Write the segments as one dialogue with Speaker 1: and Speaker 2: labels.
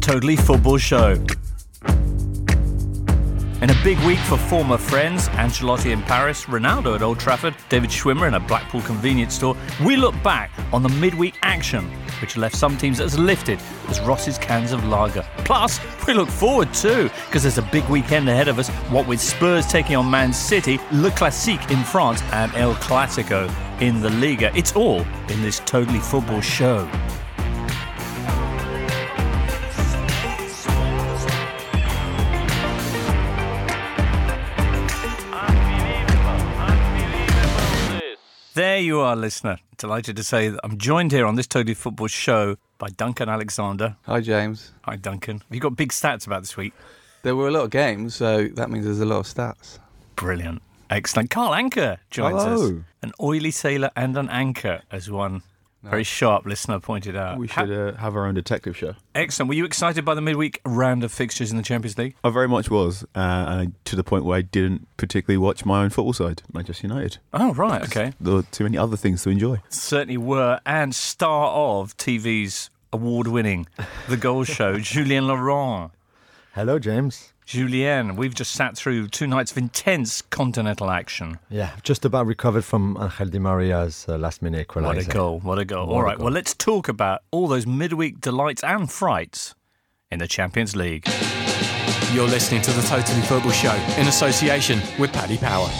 Speaker 1: Totally Football Show. In a big week for former friends, Ancelotti in Paris, Ronaldo at Old Trafford, David Schwimmer in a Blackpool convenience store, we look back on the midweek action, which left some teams as lifted as Ross's cans of lager. Plus, we look forward too, because there's a big weekend ahead of us, what with Spurs taking on Man City, Le Classique in France, and El Clasico in the Liga. It's all in this Totally Football show. You are, listener. Delighted to say that I'm joined here on this Totally Football show by Duncan Alexander.
Speaker 2: Hi, James.
Speaker 1: Hi, Duncan. Have you got big stats about this week?
Speaker 2: There were a lot of games, so that means there's a lot of stats.
Speaker 1: Brilliant. Excellent. Carl Anka joins us. An oily sailor and an anchor, as one very sharp listener pointed out.
Speaker 3: We
Speaker 1: Ha-
Speaker 3: should uh, have our own detective show.
Speaker 1: Excellent. Were you excited by the midweek round of fixtures in the Champions League?
Speaker 3: I very much was, uh, and to the point where I didn't particularly watch my own football side, Manchester United.
Speaker 1: Oh, right. Okay.
Speaker 3: There were too many other things to enjoy.
Speaker 1: Certainly were. And star of TV's award winning The Goal Show, Julien Laurens.
Speaker 4: Hello, James.
Speaker 1: Julien, we've just sat through two nights of intense continental action.
Speaker 4: Yeah, just about recovered from Angel Di Maria's uh, last minute equaliser.
Speaker 1: What a goal, what a goal.
Speaker 4: What
Speaker 1: All
Speaker 4: a
Speaker 1: right,
Speaker 4: goal.
Speaker 1: well, let's talk about all those midweek delights and frights in the Champions League.
Speaker 5: You're listening to the Totally Football Show in association with Paddy Power.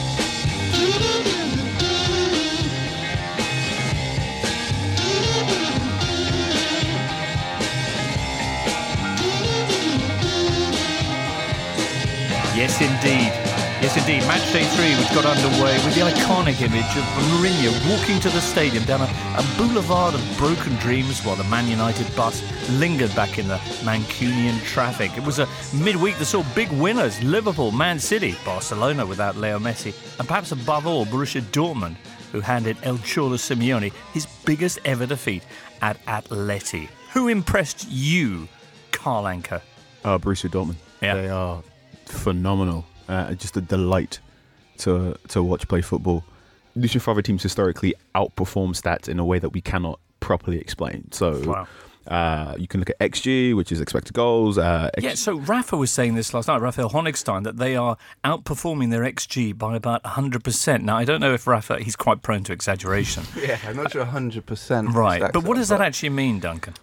Speaker 1: Yes, indeed. Yes, indeed. Match day three, which got underway with the iconic image of Mourinho walking to the stadium down a, a boulevard of broken dreams while the Man United bus lingered back in the Mancunian traffic. It was a midweek that saw big winners Liverpool, Man City, Barcelona without Leo Messi, and perhaps above all, Borussia Dortmund, who handed El Cholo Simeone his biggest ever defeat at Atleti. Who impressed you, Carl Anka?
Speaker 3: Uh, Borussia Dortmund.
Speaker 1: Yeah.
Speaker 3: They are phenomenal. Uh, just a delight to to watch play football. Lucien Favre teams historically outperform stats in a way that we cannot properly explain. So
Speaker 1: Wow.
Speaker 3: uh, you can look at XG, which is expected goals. Uh,
Speaker 1: Yeah, so Rafa was saying this last night, Raphael Honigstein, that they are outperforming their XG by about 100%. Now, I don't know if Rafa, he's quite prone to exaggeration.
Speaker 2: Yeah, I'm not sure 100%.
Speaker 1: right, but what
Speaker 2: up,
Speaker 1: does that actually mean, Duncan?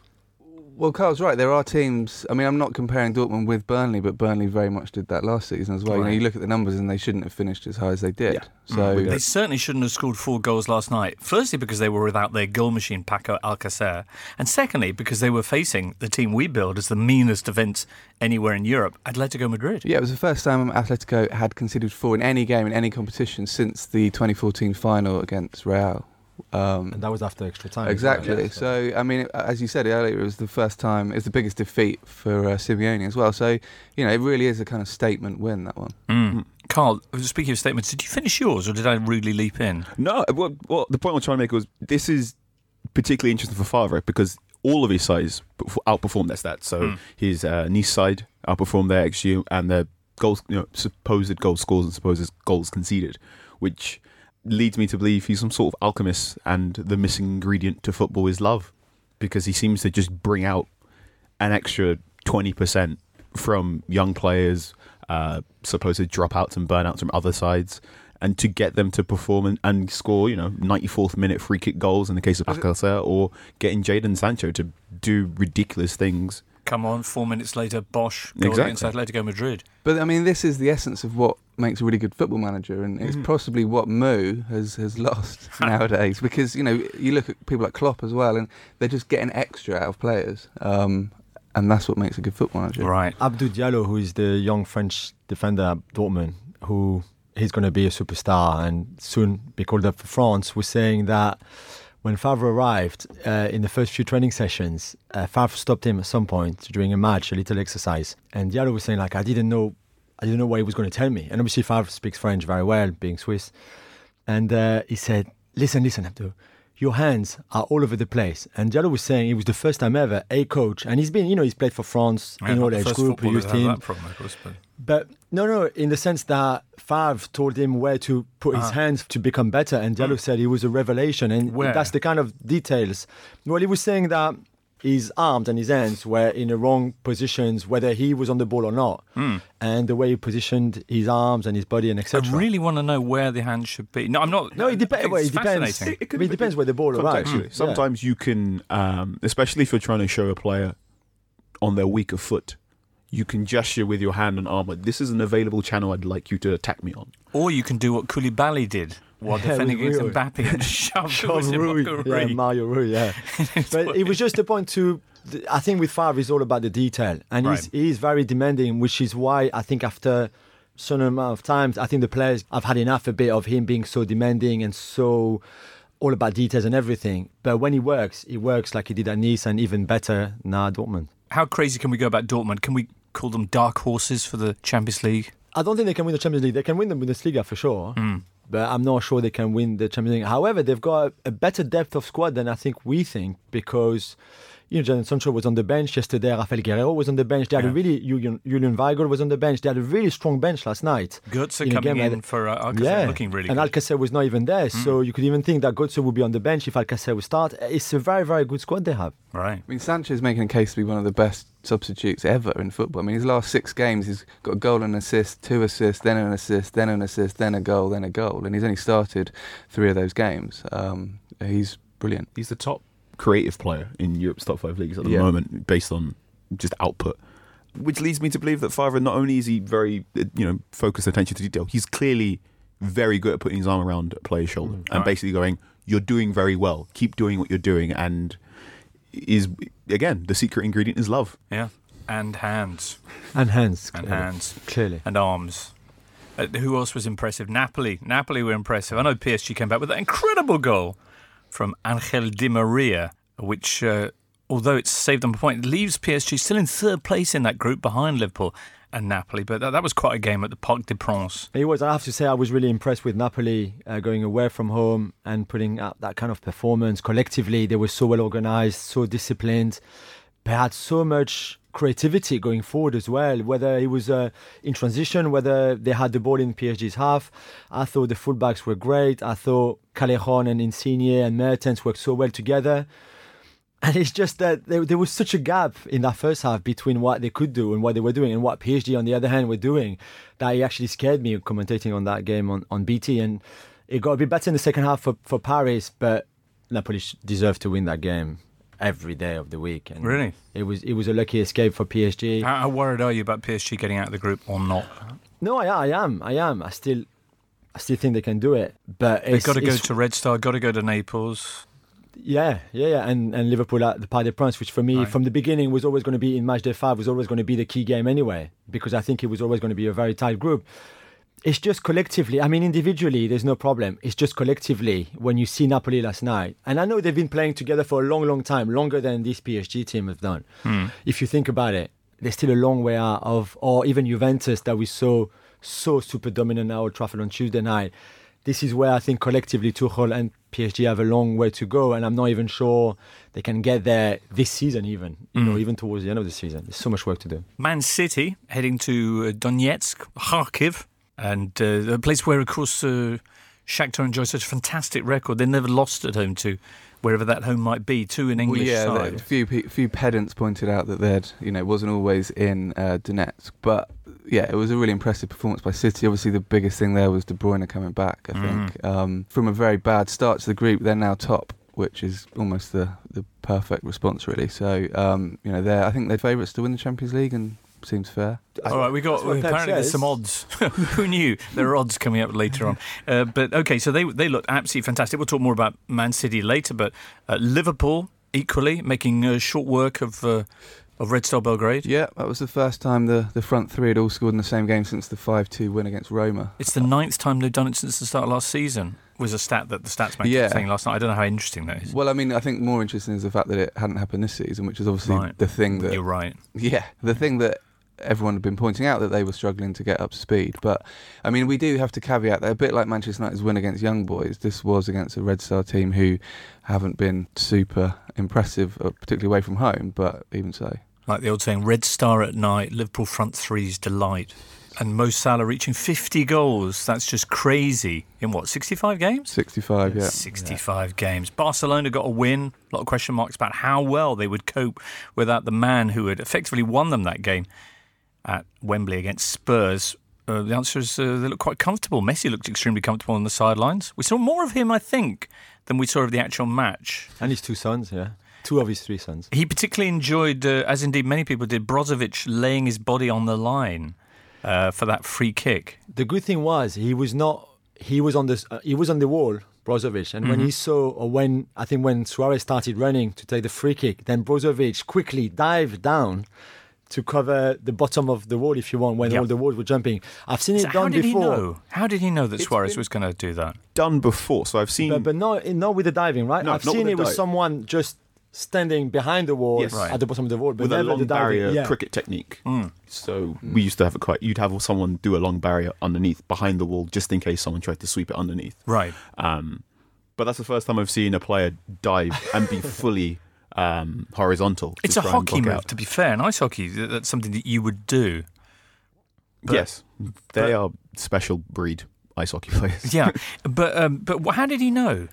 Speaker 2: Well, Carl's right. There are teams. I mean, I'm not comparing Dortmund with Burnley, but Burnley very much did that last season as well. You know, you look at the numbers and they shouldn't have finished as high as they did.
Speaker 3: Yeah. Mm.
Speaker 2: So
Speaker 1: They certainly shouldn't have scored four goals last night. Firstly, because they were without their goal machine, Paco Alcacer. And secondly, because they were facing the team we build as the meanest defence anywhere in Europe, Atletico Madrid.
Speaker 2: Yeah, it was the first time Atletico had conceded four in any game in any competition since the 2014 final against Real. Um,
Speaker 4: And that was after extra time.
Speaker 2: Exactly.
Speaker 4: yeah,
Speaker 2: So, I mean, as you said earlier, it was the first time, it's the biggest defeat for uh, Simeone as well. So, you know, it really is a kind of statement win, that one.
Speaker 1: Mm. Carl, speaking of statements, did you finish yours or did I rudely leap in?
Speaker 3: No, what, what the point I was trying to make was this is particularly interesting for Favre because all of his sides outperformed their stats. So
Speaker 1: Hmm.
Speaker 3: his uh, Nice side outperformed their XG and their goals, you know, supposed goal scores and supposed goals conceded, which leads me to believe he's some sort of alchemist and the missing ingredient to football is love because he seems to just bring out an extra 20% from young players, uh, supposed dropouts and burnouts from other sides, and to get them to perform and, and score, you know, 94th minute free kick goals in the case of Alcacer, or getting Jadon Sancho to do ridiculous things.
Speaker 1: Come on, four minutes later, Bosch goal
Speaker 3: Exactly.
Speaker 1: against Atletico Madrid.
Speaker 2: But, I mean, this is the essence of what makes a really good football manager, and it's possibly what Mo has, has lost nowadays. Because, you know, you look at people like Klopp as well, and they're just getting extra out of players. Um, and that's what makes a good football manager.
Speaker 1: Right.
Speaker 4: Abdou Diallo, who is the young French defender at Dortmund, who he's going to be a superstar and soon be called up for France, was saying that when Favre arrived uh, in the first few training sessions, uh, Favre stopped him at some point during a match, a little exercise, and Diallo was saying like, I didn't know, I didn't know what he was going to tell me, and obviously Favre speaks French very well, being Swiss, and uh, he said, "Listen, listen, Abdul." Your hands are all over the place. And Diallo was saying it was the first time ever a coach, and he's been, you know, he's played for France in all age group,
Speaker 1: footballer
Speaker 4: youth
Speaker 1: to have
Speaker 4: team.
Speaker 1: that problem, of course, but-
Speaker 4: But no, no, in the sense that Favre told him where to put his uh-huh. hands to become better, and Diallo mm. said he was a revelation, and
Speaker 1: Where?
Speaker 4: that's the kind of details. Well, he was saying that his arms and his hands were in the wrong positions, whether he was on the ball or not, mm. and the way he positioned his arms and his body and etc.
Speaker 1: I really want to know where the hand should be. No, I'm not.
Speaker 4: No, it, dep-
Speaker 1: it's
Speaker 4: well, it depends.
Speaker 1: fascinating.
Speaker 4: I mean, it depends where the ball arrives.
Speaker 3: Contextually.
Speaker 4: Mm, yeah.
Speaker 3: Sometimes you can, um, especially if you're trying to show a player on their weaker foot, you can gesture with your hand and arm like, "This is an available channel I'd like you to attack me on."
Speaker 1: Or you can do what Koulibaly did while
Speaker 4: Yeah,
Speaker 1: defending against Mbappe and shove
Speaker 4: Rui, yeah, Mario Rui, yeah. but it was just a point to. I think with Favre, it's all about the detail, and he's
Speaker 1: Right.
Speaker 4: he's very demanding, which is why I think after certain amount of times, I think the players have had enough a bit of him being so demanding and so all about details and everything. But when he works, he works like he did at Nice and even better now at Dortmund.
Speaker 1: How crazy can we go about Dortmund? Can we call them dark horses for the Champions League?
Speaker 4: I don't think they can win the Champions League. They can win the Bundesliga for sure,
Speaker 1: Hmm.
Speaker 4: but I'm not sure they can win the Champions League. However, they've got a better depth of squad than I think we think because. You know, Jadon Sancho was on the bench yesterday. Raphael Guerreiro was on the bench. They had a really Julian, Julian Weigl was on the bench. They had a really strong bench last night.
Speaker 1: Götze
Speaker 4: In a
Speaker 1: coming
Speaker 4: game
Speaker 1: in
Speaker 4: like-
Speaker 1: for uh, Alcacer,
Speaker 4: yeah,
Speaker 1: looking really
Speaker 4: and
Speaker 1: good.
Speaker 4: Alcacer was not even there, so you could even think that Götze would be on the bench if Alcacer would start. It's a very, very good squad they have.
Speaker 1: right.
Speaker 2: I mean, Sancho's making a case to be one of the best substitutes ever in football. I mean, his last six games, he's got a goal and assist, two assists, then an assist, then an assist, then a goal, then a goal, and he's only started three of those games. Um, he's brilliant.
Speaker 3: He's the top creative player in Europe's top five leagues at the
Speaker 2: Yeah.
Speaker 3: moment, based on just output. Which leads me to believe that Favre, not only is he very, uh, you know, focused attention to detail, he's clearly very good at putting his arm around a player's shoulder and
Speaker 1: Right.
Speaker 3: basically going, "You're doing very well. Keep doing what you're doing." And is again the secret ingredient is love.
Speaker 1: Yeah. And hands.
Speaker 4: And hands.
Speaker 1: And
Speaker 4: clearly.
Speaker 1: hands.
Speaker 4: Clearly.
Speaker 1: And arms. Uh, who else was impressive? Napoli. Napoli were impressive. I know PSG came back with that incredible goal from Angel Di Maria, which, uh, although it's saved them a point, leaves PSG still in third place in that group behind Liverpool and Napoli. But that, that was quite a game at the Parc des Princes.
Speaker 4: It was. I have to say, I was really impressed with Napoli uh, going away from home and putting up that kind of performance. Collectively, they were so well organized, so disciplined. They had so much creativity going forward as well. Whether it was uh, in transition, whether they had the ball in PSG's half, I thought the fullbacks were great. I thought Callejon and Insigne and Mertens worked so well together. And it's just that there, there was such a gap in that first half between what they could do and what they were doing and what PSG, on the other hand, were doing that it actually scared me commentating on that game on, on BT. And it got a bit better in the second half for, for Paris, but Napoli deserved to win that game every day of the week. And
Speaker 1: Really?
Speaker 4: It was, it was a lucky escape for PSG.
Speaker 1: How, how worried are you about PSG getting out of the group or not?
Speaker 4: No, I, I am. I am. I still. I still think they can do it, but
Speaker 1: They've
Speaker 4: it's,
Speaker 1: got to go to Red Star, got to go to Naples.
Speaker 4: Yeah, yeah, yeah, and and Liverpool at the Parc des Princes, which for me
Speaker 1: Right.
Speaker 4: from the beginning was always going to be in match day five was always going to be the key game anyway, because I think it was always going to be a very tight group. It's just collectively. I mean, individually, there's no problem. It's just collectively when you see Napoli last night, and I know they've been playing together for a long, long time, longer than this PSG team have done. If you think about it, they're still a long way out of, or even Juventus that we saw so super dominant at Old Trafford on Tuesday night. This is where I think collectively Tuchel and PSG have a long way to go, and I'm not even sure they can get there this season, even you know, even towards the end of the season. There's so much work to do.
Speaker 1: Man City heading to uh, Donetsk, Kharkiv, and uh, a place where, of course, uh, Shakhtar enjoy such a fantastic record. They never lost at home to wherever that home might be, to an English
Speaker 2: well, yeah,
Speaker 1: side.
Speaker 2: a few few pedants pointed out that they'd, you know, wasn't always in uh, Donetsk, but yeah, it was a really impressive performance by City. Obviously, the biggest thing there was De Bruyne coming back. I think um, from a very bad start to the group, they're now top, which is almost the the perfect response, really. So um, you know, they're I think they're favourites to win the Champions League, and seems fair.
Speaker 1: All right, we got
Speaker 4: That's
Speaker 1: apparently there's some odds. Who knew there are odds coming up later on? Uh, but okay, so they they looked absolutely fantastic. We'll talk more about Man City later, but uh, Liverpool equally making uh, short work of uh, of Red Star Belgrade.
Speaker 2: Yeah, that was the first time the, the front three had all scored in the same game since the 5 2 win against Roma.
Speaker 1: It's the ninth time they've done it since the start of last season. Was a stat that the stats man
Speaker 2: Yeah.
Speaker 1: was saying last night. I don't know how interesting that is.
Speaker 2: Well, I mean, I think more interesting is the fact that it hadn't happened this season, which is obviously
Speaker 1: Right.
Speaker 2: the thing that
Speaker 1: You're right.
Speaker 2: Yeah, the thing that everyone had been pointing out that they were struggling to get up to speed. But I mean, we do have to caveat that a bit like Manchester United's win against Young Boys. This was against a Red Star team who haven't been super impressive, uh, particularly away from home. But even so,
Speaker 1: Like the old saying, Red Star at night, Liverpool front three's delight. And Mo Salah reaching 50 goals. That's just crazy. In what, 65 games?
Speaker 2: 65, yeah.
Speaker 1: 65 games. Barcelona got a win. A lot of question marks about how well they would cope without the man who had effectively won them that game at Wembley against Spurs. Uh, the answer is uh, they look quite comfortable. Messi looked extremely comfortable on the sidelines. We saw more of him, I think, than we saw of the actual match.
Speaker 4: And his two sons, yeah. Two of his three sons.
Speaker 1: He particularly enjoyed, uh, as indeed many people did, Brozovic laying his body on the line uh, for that free kick.
Speaker 4: The good thing was he was not. He was on the. Uh, he was on the wall, Brozovic, and when he saw, or when I think when Suarez started running to take the free kick, then Brozovic quickly dived down to cover the bottom of the wall, if you want, when
Speaker 1: Yep.
Speaker 4: all the walls were jumping. I've seen
Speaker 1: So
Speaker 4: it
Speaker 1: how
Speaker 4: done
Speaker 1: did
Speaker 4: before.
Speaker 1: he know? How did he know that
Speaker 3: It's
Speaker 1: Suarez was going to do that?
Speaker 3: Done before, so I've seen.
Speaker 4: But, but not, not with the diving, right?
Speaker 3: No,
Speaker 4: I've
Speaker 3: not
Speaker 4: seen
Speaker 3: with
Speaker 4: it
Speaker 3: the
Speaker 4: with
Speaker 3: dive.
Speaker 4: someone just standing behind the wall
Speaker 3: Yes.
Speaker 1: Right.
Speaker 4: at the bottom of the wall, but
Speaker 3: with a
Speaker 4: never
Speaker 3: long
Speaker 4: the diving.
Speaker 3: barrier
Speaker 4: yeah.
Speaker 3: cricket technique. So we used to have a quite. You'd have someone do a long barrier underneath, behind the wall, just in case someone tried to sweep it underneath.
Speaker 1: Right.
Speaker 3: Um, but that's the first time I've seen a player dive and be fully um, horizontal.
Speaker 1: It's a hockey move,
Speaker 3: out.
Speaker 1: to be fair. In ice hockey, that's something that you would do. but-
Speaker 3: yes, they
Speaker 1: but-
Speaker 3: are special breed ice hockey players.
Speaker 1: Yeah, but um, but how did he know?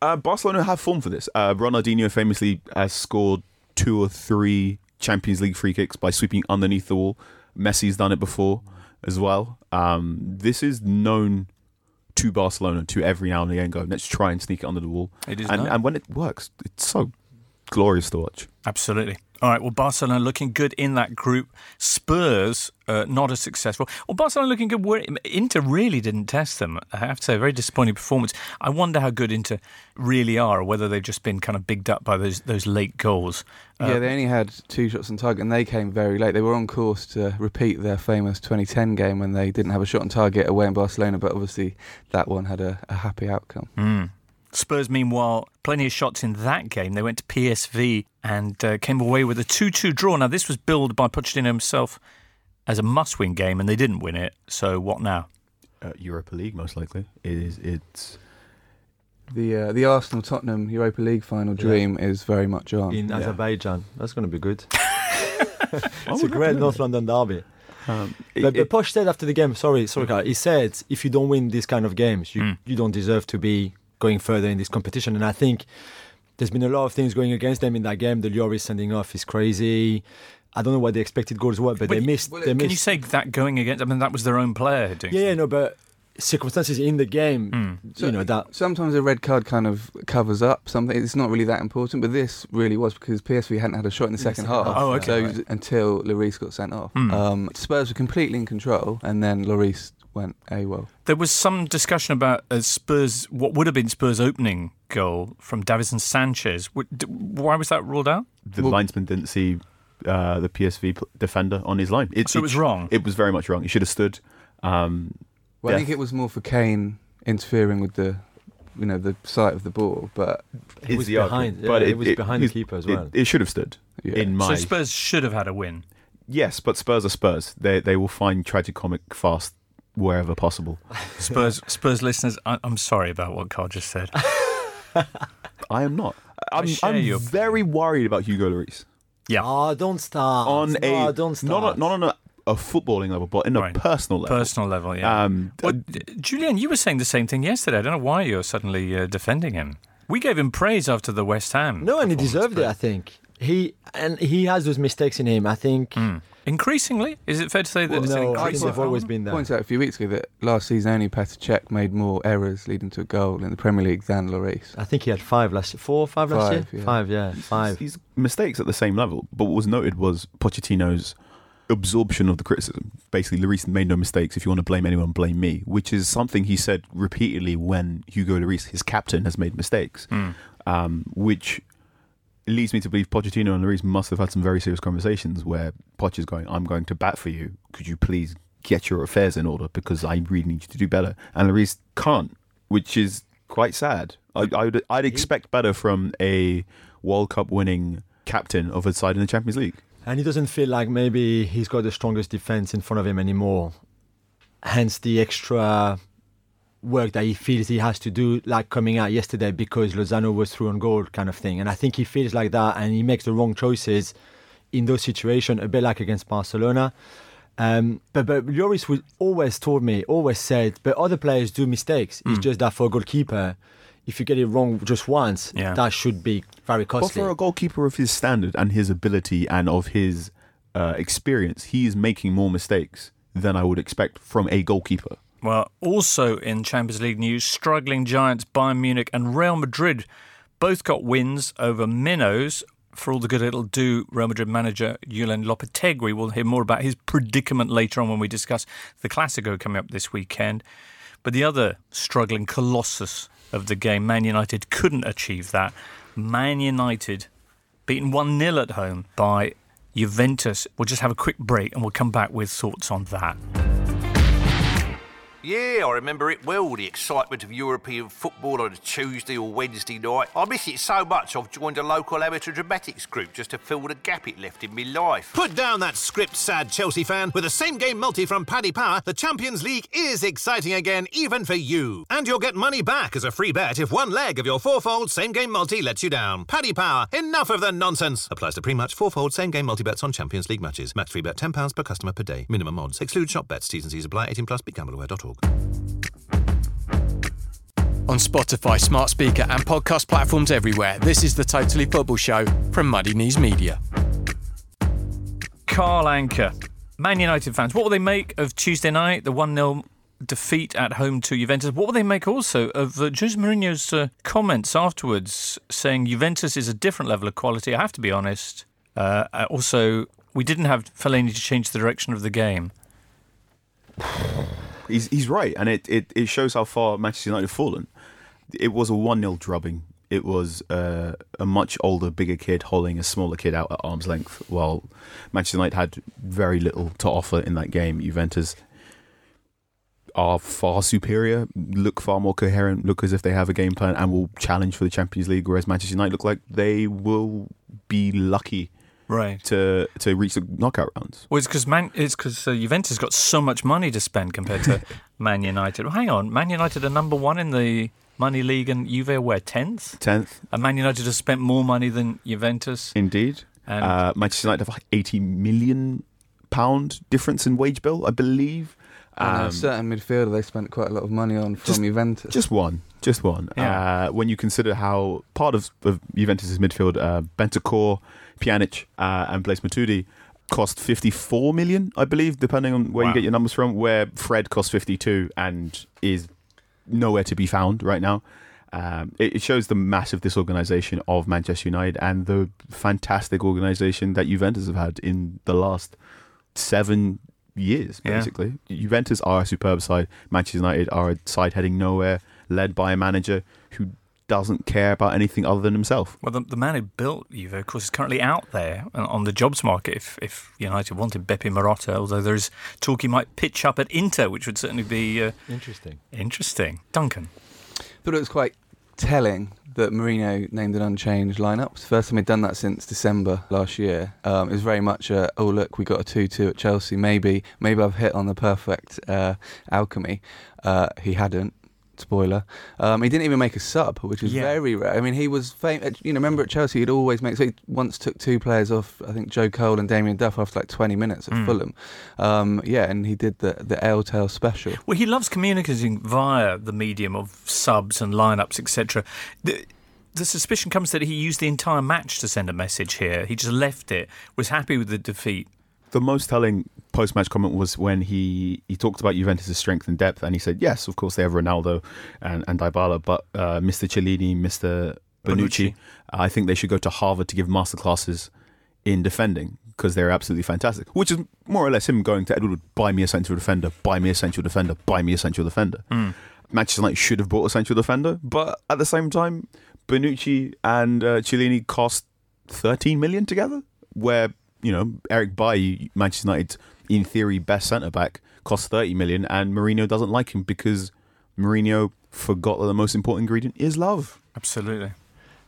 Speaker 3: Uh, Barcelona have form for this. Uh, Ronaldinho famously has scored two or three Champions League free kicks by sweeping underneath the wall. Messi's done it before as well. Um, this is known to Barcelona to every now and again go, let's try and sneak it under the wall.
Speaker 1: It is
Speaker 3: and,
Speaker 1: known.
Speaker 3: and when it works, it's so glorious to watch.
Speaker 1: Absolutely. All right. Well, Barcelona looking good in that group. Spurs uh, not as successful. Well, Barcelona looking good. Inter really didn't test them. I have to say, a very disappointing performance. I wonder how good Inter really are, or whether they've just been kind of bigged up by those those late goals. Uh,
Speaker 2: yeah, they only had two shots on target, and they came very late. They were on course to repeat their famous 2010 game when they didn't have a shot on target away in Barcelona, but obviously that one had a, a happy outcome.
Speaker 1: Mm. Spurs, meanwhile, plenty of shots in that game. They went to PSV and uh, came away with a 2 2 draw. Now, this was billed by Pochettino himself as a must win game, and they didn't win it. So, what now?
Speaker 3: Uh, Europa League, most likely. It is, it's
Speaker 2: The uh, the Arsenal Tottenham Europa League final dream is very much on.
Speaker 4: in
Speaker 3: Yeah.
Speaker 4: Azerbaijan. That's going to be good. It's a great North London derby.
Speaker 3: Um, it-
Speaker 4: But, but
Speaker 3: it-
Speaker 4: Poch said after the game, sorry, sorry, Carl, he said if you don't win these kind of games, you,
Speaker 1: Mm.
Speaker 4: you don't deserve to be going further in this competition. And I think there's been a lot of things going against them in that game. The Lloris sending off is crazy. I don't know what the expected goals were, but they missed.
Speaker 2: well,
Speaker 4: they
Speaker 1: Can you say that going against? I mean, that was their own player doing.
Speaker 4: yeah, yeah, no, but circumstances in the game,
Speaker 1: Mm.
Speaker 4: you know that.
Speaker 2: Sometimes a red card kind of covers up something. It's not really that important, but this really was because PSV hadn't had a shot in the second
Speaker 4: second
Speaker 2: half.
Speaker 4: half,
Speaker 1: Oh, okay,
Speaker 2: So
Speaker 1: right.
Speaker 2: until Lloris got sent off,
Speaker 1: Hmm.
Speaker 2: um, Spurs were completely in control, and then Lloris went AWOL.
Speaker 1: There was some discussion about Spurs, what would have been Spurs' opening goal from Davinson Sanchez. Why was that ruled out?
Speaker 3: the
Speaker 2: Well-
Speaker 3: linesman didn't see uh, the PSV defender on his line.
Speaker 1: So it was wrong.
Speaker 3: It was very much wrong. He should have stood. Um,
Speaker 2: Well, I think it was more for Kane interfering with the, you know, the sight of the ball. But
Speaker 4: He
Speaker 3: is
Speaker 4: was
Speaker 3: the argument.
Speaker 4: behind, yeah, he was behind the keeper as
Speaker 3: it-
Speaker 4: well.
Speaker 3: It, should have stood.
Speaker 2: yeah,
Speaker 3: In my
Speaker 1: So Spurs should have had a win.
Speaker 3: yes, but Spurs are Spurs. They they will find tragicomic fast wherever possible.
Speaker 1: Spurs, Spurs listeners, I, I'm sorry about what Carl just said.
Speaker 3: I am not. I'm, I'm
Speaker 1: your
Speaker 3: very worried about Hugo Lloris
Speaker 1: Yeah,
Speaker 4: Oh, don't start.
Speaker 3: on
Speaker 4: no,
Speaker 3: a
Speaker 4: don't start.
Speaker 3: not, a- not on a, a footballing level, but in a
Speaker 1: Right.
Speaker 3: personal level.
Speaker 1: personal level. Yeah.
Speaker 3: Um,
Speaker 1: What, Julian, you were saying the same thing yesterday. I don't know why you're suddenly uh, defending him. We gave him praise after the West Ham.
Speaker 4: No, and he
Speaker 1: performance,
Speaker 4: deserved it. I think he and he has those mistakes in him. I think.
Speaker 1: Mm. Increasingly, is it fair to say that
Speaker 4: Well,
Speaker 1: it's an
Speaker 4: no, I think
Speaker 1: increasing
Speaker 4: they've always been there.
Speaker 2: pointed out a few weeks ago that last season only Petr Cech made more errors leading to a goal in the Premier League than Lloris.
Speaker 4: I think he had five last year. Four, five last
Speaker 2: Five,
Speaker 4: year.
Speaker 2: yeah.
Speaker 4: Five, yeah,
Speaker 3: He's-
Speaker 4: five.
Speaker 3: He's mistakes at the same level. But what was noted was Pochettino's absorption of the criticism. Basically, Lloris made no mistakes. If you want to blame anyone, blame me. Which is something he said repeatedly when Hugo Lloris, his captain, has made mistakes.
Speaker 1: Mm.
Speaker 3: Um, which leads me to believe Pochettino and Lloris must have had some very serious conversations where Poch is going, "I'm going to bat for you. Could you please get your affairs in order because I really need you to do better." And Lloris can't, which is quite sad. I, I would, I'd expect better from a World Cup winning captain of a side in the Champions League.
Speaker 4: And he doesn't feel like maybe he's got the strongest defense in front of him anymore. Hence the extra work that he feels he has to do, like coming out yesterday because Lozano was through on goal, kind of thing. And I think he feels like that, and he makes the wrong choices in those situations, a bit like against Barcelona. Um, but but Lloris would always told me, always said, but other players do mistakes.
Speaker 3: Hmm.
Speaker 4: It's just that for a goalkeeper, if you get it wrong just once,
Speaker 1: Yeah.
Speaker 4: that should be very costly.
Speaker 3: But for a goalkeeper of his standard and his ability and of his uh, experience, he is making more mistakes than I would expect from a goalkeeper.
Speaker 1: Well, also in Champions League news, struggling giants Bayern Munich and Real Madrid both got wins over minnows. For all the good it'll do, Real Madrid manager Julen Lopetegui. We'll hear more about his predicament later on when we discuss the Clasico coming up this weekend. But the other struggling colossus of the game, Man United, couldn't achieve that. Man United beaten 1 0 at home by Juventus. We'll just have a quick break and we'll come back with thoughts on that.
Speaker 6: Yeah, I remember it well, the excitement of European football on a Tuesday or Wednesday night. I miss it so much I've joined a local amateur dramatics group just to fill the gap it left in my life.
Speaker 7: Put down that script, sad Chelsea fan. With a same game multi from Paddy Power, the Champions League is exciting again, even for you. And you'll get money back as a free bet if one leg of your fourfold same game multi lets you down. Paddy Power, enough of the nonsense. Applies to pre match fourfold same game multi bets on Champions League matches. Max free bet £10 per customer per day. Minimum odds. Exclude shop bets. T's and C's apply. 18 plus. BeGambleAware.org.
Speaker 5: On Spotify, smart speaker, and podcast platforms everywhere, this is the Totally Football Show from Muddy Knees Media.
Speaker 1: Carl Anka. Man United fans, what will they make of Tuesday night, the 1 0 defeat at home to Juventus? What will they make also of uh, Jose Mourinho's uh, comments afterwards saying Juventus is a different level of quality? I have to be honest. Uh, also, we didn't have Fellaini to change the direction of the game.
Speaker 3: He's he's right, and it, it, it shows how far Manchester United have fallen. It was a one 0 drubbing. It was uh, a much older, bigger kid holding a smaller kid out at arm's length, while Manchester United had very little to offer in that game. Juventus are far superior, look far more coherent, look as if they have a game plan and will challenge for the Champions League, whereas Manchester United look like they will be lucky
Speaker 1: Right.
Speaker 3: to to reach the knockout rounds.
Speaker 1: Well, it's because Man, it's because uh, Juventus got so much money to spend compared to Man United. Well, hang on, Man United are number one in the money league, and Juve are where tenth.
Speaker 3: Tenth,
Speaker 1: And Man United have spent more money than Juventus.
Speaker 3: indeed.
Speaker 1: And
Speaker 3: Uh, Manchester United have like 80 million pound difference in wage bill, I believe.
Speaker 2: And
Speaker 3: Um,
Speaker 2: a certain midfielder they spent quite a lot of money on from
Speaker 3: Just-
Speaker 2: Juventus.
Speaker 3: just one, just one.
Speaker 1: Yeah.
Speaker 3: Uh, when you consider how part of, of Juventus's midfield, uh, Bentancur, Pjanic, uh, and Blaise Matuidi cost 54 million, I believe, depending on where
Speaker 1: Wow.
Speaker 3: you get your numbers from. Where Fred cost 52 and is nowhere to be found right now. Um, it, it shows the massive disorganization of Manchester United and the fantastic organization that Juventus have had in the last seven years,
Speaker 1: Yeah.
Speaker 3: basically. Juventus are a superb side. Manchester United are a side heading nowhere, led by a manager who doesn't care about anything other than himself.
Speaker 1: Well, the, the man who built Juve, of course, is currently out there on- on the jobs market. If, if United wanted Beppe Marotta, although there is talk he might pitch up at Inter, which would certainly be uh,
Speaker 4: Interesting.
Speaker 1: interesting. Duncan.
Speaker 2: thought it was quite telling that Mourinho named an unchanged lineup. It's the first time he'd done that since December last year. Um, it was very much a, oh look, we got a two-two at Chelsea. Maybe, maybe I've hit on the perfect uh, alchemy. Uh, he hadn't. Spoiler. Um, he didn't even make a sub, which is
Speaker 1: Yeah.
Speaker 2: very rare. I mean, he was famous. You know, remember at Chelsea, he'd always make. So he once took two players off. I think Joe Cole and Damien Duff after like 20 minutes at
Speaker 1: Mm.
Speaker 2: Fulham. Um, yeah, and he did the the Ale Tale special.
Speaker 1: Well, he loves communicating via the medium of subs and lineups, etc. The, the suspicion comes that he used the entire match to send a message here. He just left it, was happy with the defeat.
Speaker 3: The most telling post match comment was when he, he talked about Juventus' strength and depth, and he said, Yes, of course, they have Ronaldo and, and Dybala, but uh, Mr. Chiellini, Mr. Bonucci,
Speaker 1: Bonucci.
Speaker 3: I think they should go to Harvard to give masterclasses in defending because they're absolutely fantastic. Which is more or less him going to Edward, buy me a central defender, buy me a central defender, buy me a central defender. Manchester United should have bought a central defender, but at the same time, Bonucci and uh, Chiellini cost 13 million together, where, you know, Eric Bailly, Manchester United, in theory best centre back, cost 30 million, and Mourinho doesn't like him because Mourinho forgot that the most important ingredient is love.
Speaker 1: Absolutely.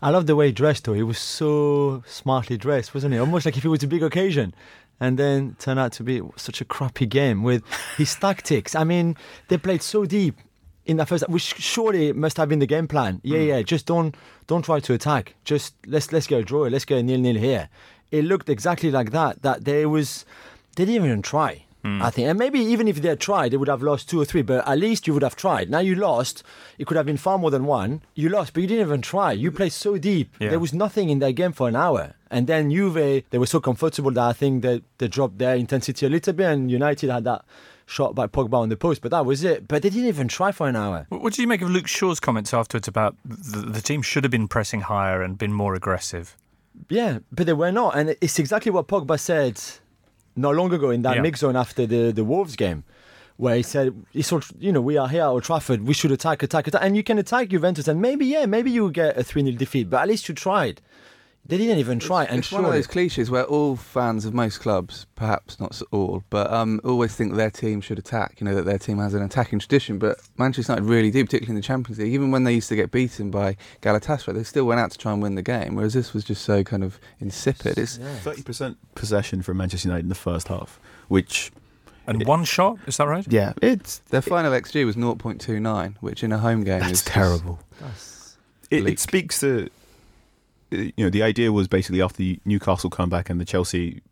Speaker 4: I love the way he dressed though. He was so smartly dressed, wasn't he? Almost like if it was a big occasion. And then turned out to be such a crappy game with his tactics. I mean, they played so deep in that first, which surely must have been the game plan. Yeah, hmm. yeah. Just don't don't try to attack. Just let's let's get a draw. Let's get a nil nil here. It looked exactly like that. That there was they didn't even try. Hmm. I think, and maybe even if they had tried, they would have lost two or three. But at least you would have tried. Now you lost. It could have been far more than one. You lost, but you didn't even try. You played so deep.
Speaker 5: Yeah.
Speaker 4: There was nothing in that game for an hour. And then Juve, they were so comfortable that I think that they dropped their intensity a little bit. And United had that shot by Pogba on the post, but that was it. But they didn't even try for an hour.
Speaker 1: What what do you make of Luke Shaw's comments afterwards about the, the team should have been pressing higher and been more aggressive?
Speaker 4: Yeah, but they were not, and it's exactly what Pogba said not long ago in that
Speaker 1: Yeah.
Speaker 4: mix zone after the the Wolves game, where he said, "It's all, you know, we are here at Old Trafford. We should attack, attack, attack, and you can attack Juventus, and maybe yeah, maybe you get a three 0 defeat, but at least you tried. They didn't even try, and
Speaker 2: it's one of those cliches where all fans of most clubs, perhaps not all, but um, always think their team should attack. You know that their team has an attacking tradition, but Manchester United really do, particularly in the Champions League. Even when they used to get beaten by Galatasaray, they still went out to try and win the game. Whereas this was just so kind of insipid. It's
Speaker 3: Thirty percent possession for Manchester United in the first half, which
Speaker 1: And
Speaker 3: It-
Speaker 1: one shot, is that right?
Speaker 3: yeah, it's
Speaker 2: their final xG was 0.29, which in a home game
Speaker 3: that's
Speaker 2: is just-
Speaker 3: terrible.
Speaker 4: That's-
Speaker 3: It, it speaks to you know the idea was basically after the Newcastle comeback and the Chelsea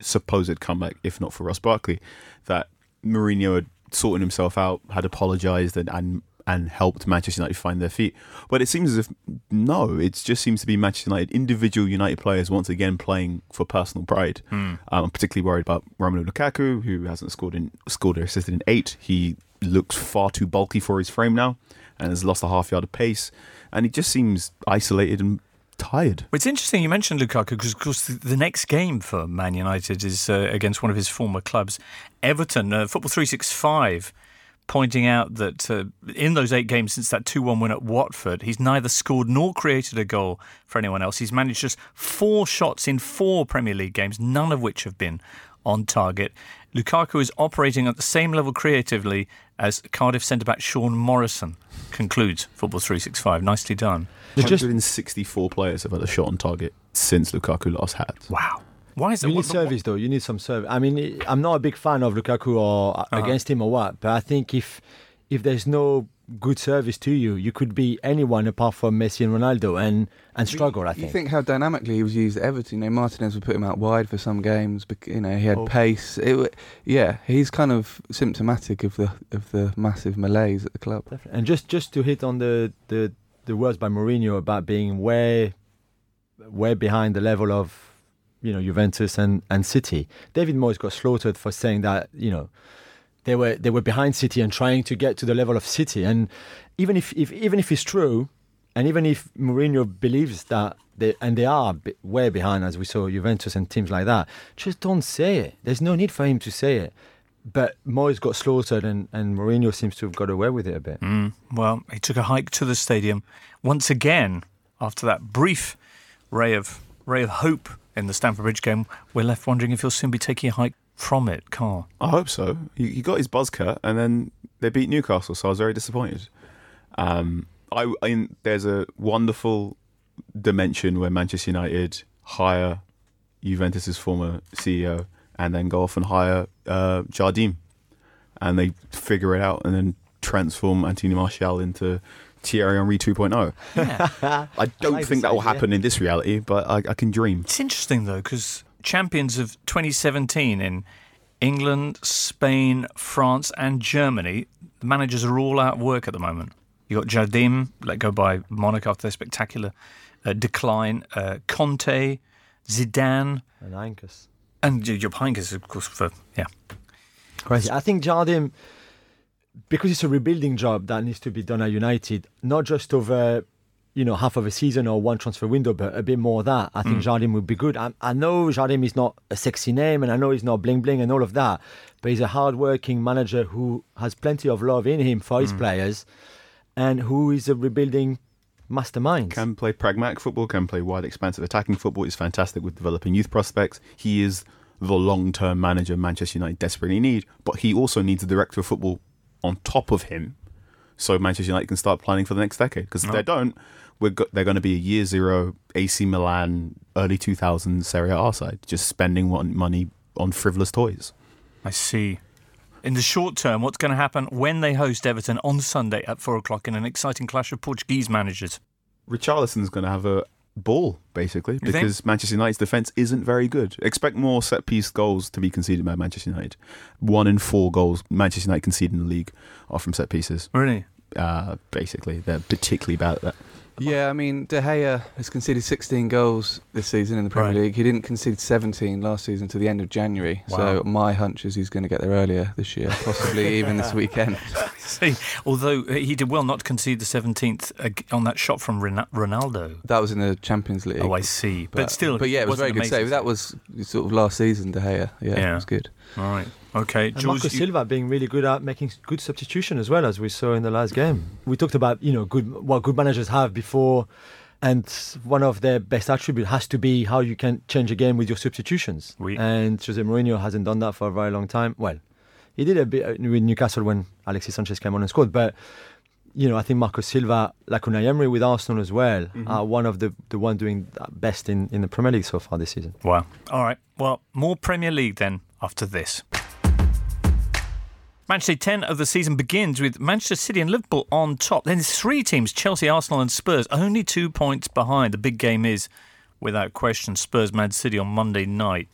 Speaker 3: supposed comeback, if not for Ross Barkley, that Mourinho had sorted himself out, had apologised, and, and and helped Manchester United find their feet. But it seems as if no, it just seems to be Manchester United individual United players once again playing for personal pride. Um, I'm particularly worried about Romelu Lukaku, who hasn't scored in scored or assisted in eight. He looks far too bulky for his frame now, and has lost a half yard of pace, and he just seems isolated and tired.
Speaker 1: Well, it's interesting you mentioned Lukaku because, of course, the, next game for Man United is uh, against one of his former clubs, Everton. Uh, Football 365 pointing out that uh, in those eight games since that 2 1 win at Watford, he's neither scored nor created a goal for anyone else. He's managed just four shots in four Premier League games, none of which have been on target. Lukaku is operating at the same level creatively as Cardiff centre back Sean Morrison, concludes Football 365. Nicely done.
Speaker 4: They just
Speaker 3: 164 players have had a shot on target since Lukaku last had.
Speaker 1: Wow. Why is that?
Speaker 4: You need
Speaker 1: What- what-
Speaker 4: service, though. You need some service. I mean, I'm not a big fan of Lukaku or
Speaker 1: Uh-huh.
Speaker 4: against him or what, but I think if if there's no good service to you, you could be anyone apart from Messi and Ronaldo and and struggle. I think.
Speaker 2: You
Speaker 4: think.
Speaker 2: how dynamically he was used at Everton. You know, Martinez would put him out wide for some games. bec- You know, he had
Speaker 3: Oh.
Speaker 2: pace. It, yeah, he's kind of symptomatic of the of the massive malaise at the club.
Speaker 4: Definitely. And just just to hit on the the the words by Mourinho about being way way behind the level of you know Juventus and and City. David Moyes got slaughtered for saying that you know they were they were behind City and trying to get to the level of City. And even if, if even if it's true, and even if Mourinho believes that they and they are way behind, as we saw Juventus and teams like that, just don't say it. There's no need for him to say it. But Moyes got slaughtered, and, and Mourinho seems to have got away with it a bit.
Speaker 1: Mm, well, he took a hike to the stadium once again after that brief ray of ray of hope in the Stamford Bridge game. We're left wondering if he'll soon be taking a hike from it. Carl.
Speaker 3: I hope so. He, he got his buzz cut, and then they beat Newcastle, so I was very disappointed. Um, I, I there's a wonderful dimension where Manchester United hire Juventus's former CEO and then go off and hire uh, Jardim, and they figure it out and then transform Anthony Martial into Thierry Henry 2.0. Yeah. I don't
Speaker 4: like
Speaker 3: think that will
Speaker 4: idea.
Speaker 3: happen in this reality, but I, I can dream.
Speaker 1: It's interesting though because champions of 2017 in England, Spain, France, and Germany, the managers are all out of work at the moment. You got Jardim let go by Monaco after their spectacular uh, decline. Uh, Conte, Zidane,
Speaker 4: And Ankus.
Speaker 1: and Jupp Heynckes, of course, for yeah.
Speaker 4: Crazy. I think Jardim, because it's a rebuilding job that needs to be done at United, not just over, you know, half of a season or one transfer window, but a bit more of that. I think mm. Jardim would be good. I, I know Jardim is not a sexy name, and I know he's not bling bling and all of that, but he's a hard-working manager who has plenty of love in him for his mm. players, and who is a rebuilding mastermind.
Speaker 3: can play pragmatic football, can play wide, expansive attacking football. He's fantastic with developing youth prospects. He is the long term manager Manchester United desperately need, but he also needs a director of football on top of him so Manchester United can start planning for the next decade. Because if they don't, go- they're going to be a year zero AC Milan, early 2000s Serie A side, just spending money on frivolous toys.
Speaker 1: I see. In the short term, what's going to happen when they host Everton on Sunday at four o'clock in an exciting clash of Portuguese managers?
Speaker 3: Richarlison's going to have a ball, basically,
Speaker 1: think?
Speaker 3: because Manchester United's defence isn't very good. Expect more set piece goals to be conceded by Manchester United. One in four goals Manchester United concede in the league are from set pieces.
Speaker 1: Really?
Speaker 3: Uh, basically, they're particularly bad at that.
Speaker 2: Yeah, I mean, De Gea has conceded 16 goals this season in the Premier
Speaker 1: Right.
Speaker 2: League. He didn't concede 17 last season to the end of January.
Speaker 1: Wow.
Speaker 2: So my hunch is he's going to get there earlier this year, possibly even this weekend.
Speaker 1: See, although he did well not to concede the 17th on that shot from Ronaldo.
Speaker 2: That was in the Champions League.
Speaker 1: Oh, I see. But, still,
Speaker 2: but yeah, it was very good
Speaker 1: amazing.
Speaker 2: save. That was sort of last season, De Gea. Yeah,
Speaker 1: Yeah.
Speaker 2: it was good.
Speaker 1: All right. Okay.
Speaker 4: And
Speaker 1: George,
Speaker 4: Marco
Speaker 1: you-
Speaker 4: Silva being really good at making good substitution as well as we saw in the last game. We talked about you know good what good managers have before, and one of their best attributes has to be how you can change a game with your substitutions.
Speaker 1: Oui.
Speaker 4: And Jose Mourinho hasn't done that for a very long time. Well, he did a bit uh, with Newcastle when Alexis Sanchez came on and scored, but. You know, I think Marco Silva, like Unai Emery with Arsenal as well, are one of the the one doing best in, in the Premier League so far this season.
Speaker 1: Wow. All right. Well, more Premier League then after this. Match day 10 of the season begins with Manchester City and Liverpool on top. Then three teams, Chelsea, Arsenal, and Spurs, only two points behind. The big game is, without question, Spurs Man City on Monday night.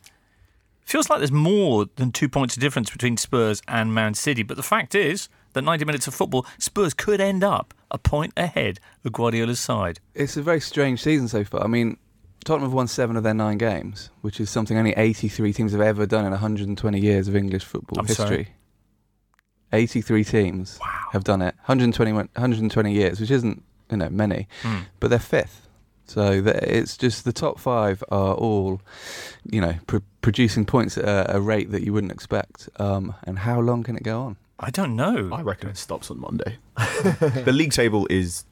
Speaker 1: Feels like there's more than two points of difference between Spurs and Man City, but the fact is that 90 minutes of football, Spurs could end up a point ahead of Guardiola's side.
Speaker 2: It's a very strange season so far. I mean, Tottenham have won seven of their nine games, which is something only 83 teams have ever done in 120 years of English football
Speaker 1: I'm
Speaker 2: history.
Speaker 1: sorry?
Speaker 2: 83 teams have done it. 120, 120 years, which isn't you know many,
Speaker 1: Hmm.
Speaker 2: but they're fifth. So it's just the top five are all, you know, pr- producing points at a, a rate that you wouldn't expect. Um, and how long can it go on?
Speaker 1: I don't know.
Speaker 3: I reckon it stops on Monday. the league table is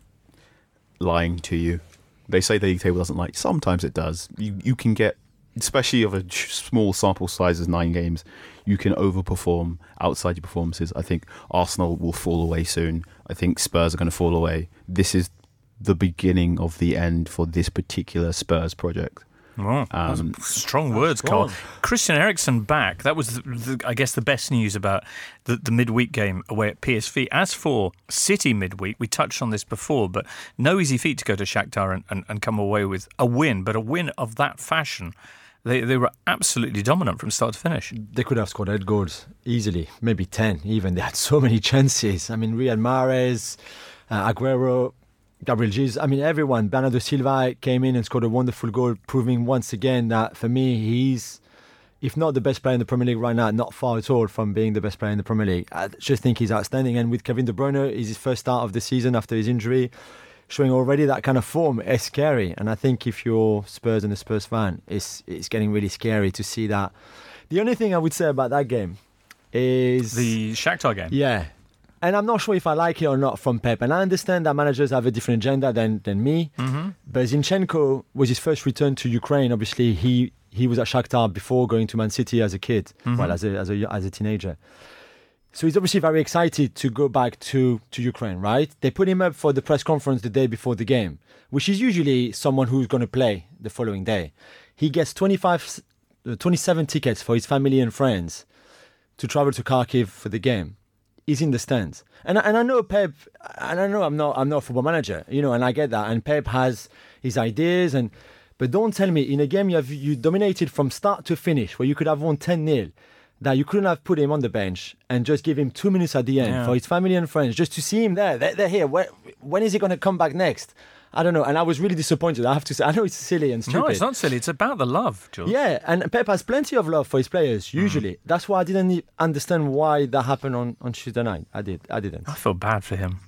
Speaker 3: lying to you. They say the league table doesn't like. Sometimes it does. You you can get, especially of a small sample size as nine games, you can overperform outside your performances. I think Arsenal will fall away soon. I think Spurs are going to fall away. This is the beginning of the end for this particular Spurs project.
Speaker 1: Wow,
Speaker 3: Um,
Speaker 1: strong words, Carl. Christian Eriksen back. That was, the, the, I guess, the best news about the, the midweek game away at PSV. As for City midweek, we touched on this before, but no easy feat to go to Shakhtar and, and, and come away with a win, but a win of that fashion. They, they were absolutely dominant from start to finish.
Speaker 4: They could have scored eight goals easily, maybe 10 even. They had so many chances. I mean, Riyad Mahrez, uh, Aguero, Gabriel Jesus. I mean, everyone. Bernardo Silva came in and scored a wonderful goal, proving once again that for me, he's, if not the best player in the Premier League right now, not far at all from being the best player in the Premier League. I just think he's outstanding. And with Kevin De Bruyne, it's his first start of the season after his injury. Showing already that kind of form is scary, and I think if you're Spurs and a Spurs fan, it's it's getting really scary to see that. The only thing I would say about that game is
Speaker 1: The Shakhtar game.
Speaker 4: yeah. And I'm not sure if I like it or not from Pep. And I understand that managers have a different agenda than, than me.
Speaker 1: Mm-hmm.
Speaker 4: But Zinchenko was his first return to Ukraine. Obviously, he, he was at Shakhtar before going to Man City as a kid,
Speaker 1: Mm-hmm.
Speaker 4: well, as a, as, a, as a teenager. So he's obviously very excited to go back to, to Ukraine, right? They put him up for the press conference the day before the game, which is usually someone who's going to play the following day. He gets 25, uh, 27 tickets for his family and friends to travel to Kharkiv for the game. He's in the stands, and I- and I know Pep, and I know I'm not I'm not a football manager, you know, and I get that. And Pep has his ideas, and but don't tell me in a game you have you dominated from start to finish, where you could have won 10 0 that you couldn't have put him on the bench and just give him two minutes at the end
Speaker 1: Yeah.
Speaker 4: for his family and friends, just to see him there. They're, they're here. When, when is he going to come back next? I don't know. And I was really disappointed. I have to say, I know it's silly and stupid.
Speaker 1: No, it's not silly. It's about the love, George.
Speaker 4: Yeah, and Pep has plenty of love for his players.
Speaker 1: Mm-hmm.
Speaker 4: Usually, that's why I didn't understand why that happened on, on Tuesday night. I did. I didn't.
Speaker 1: I feel bad for him.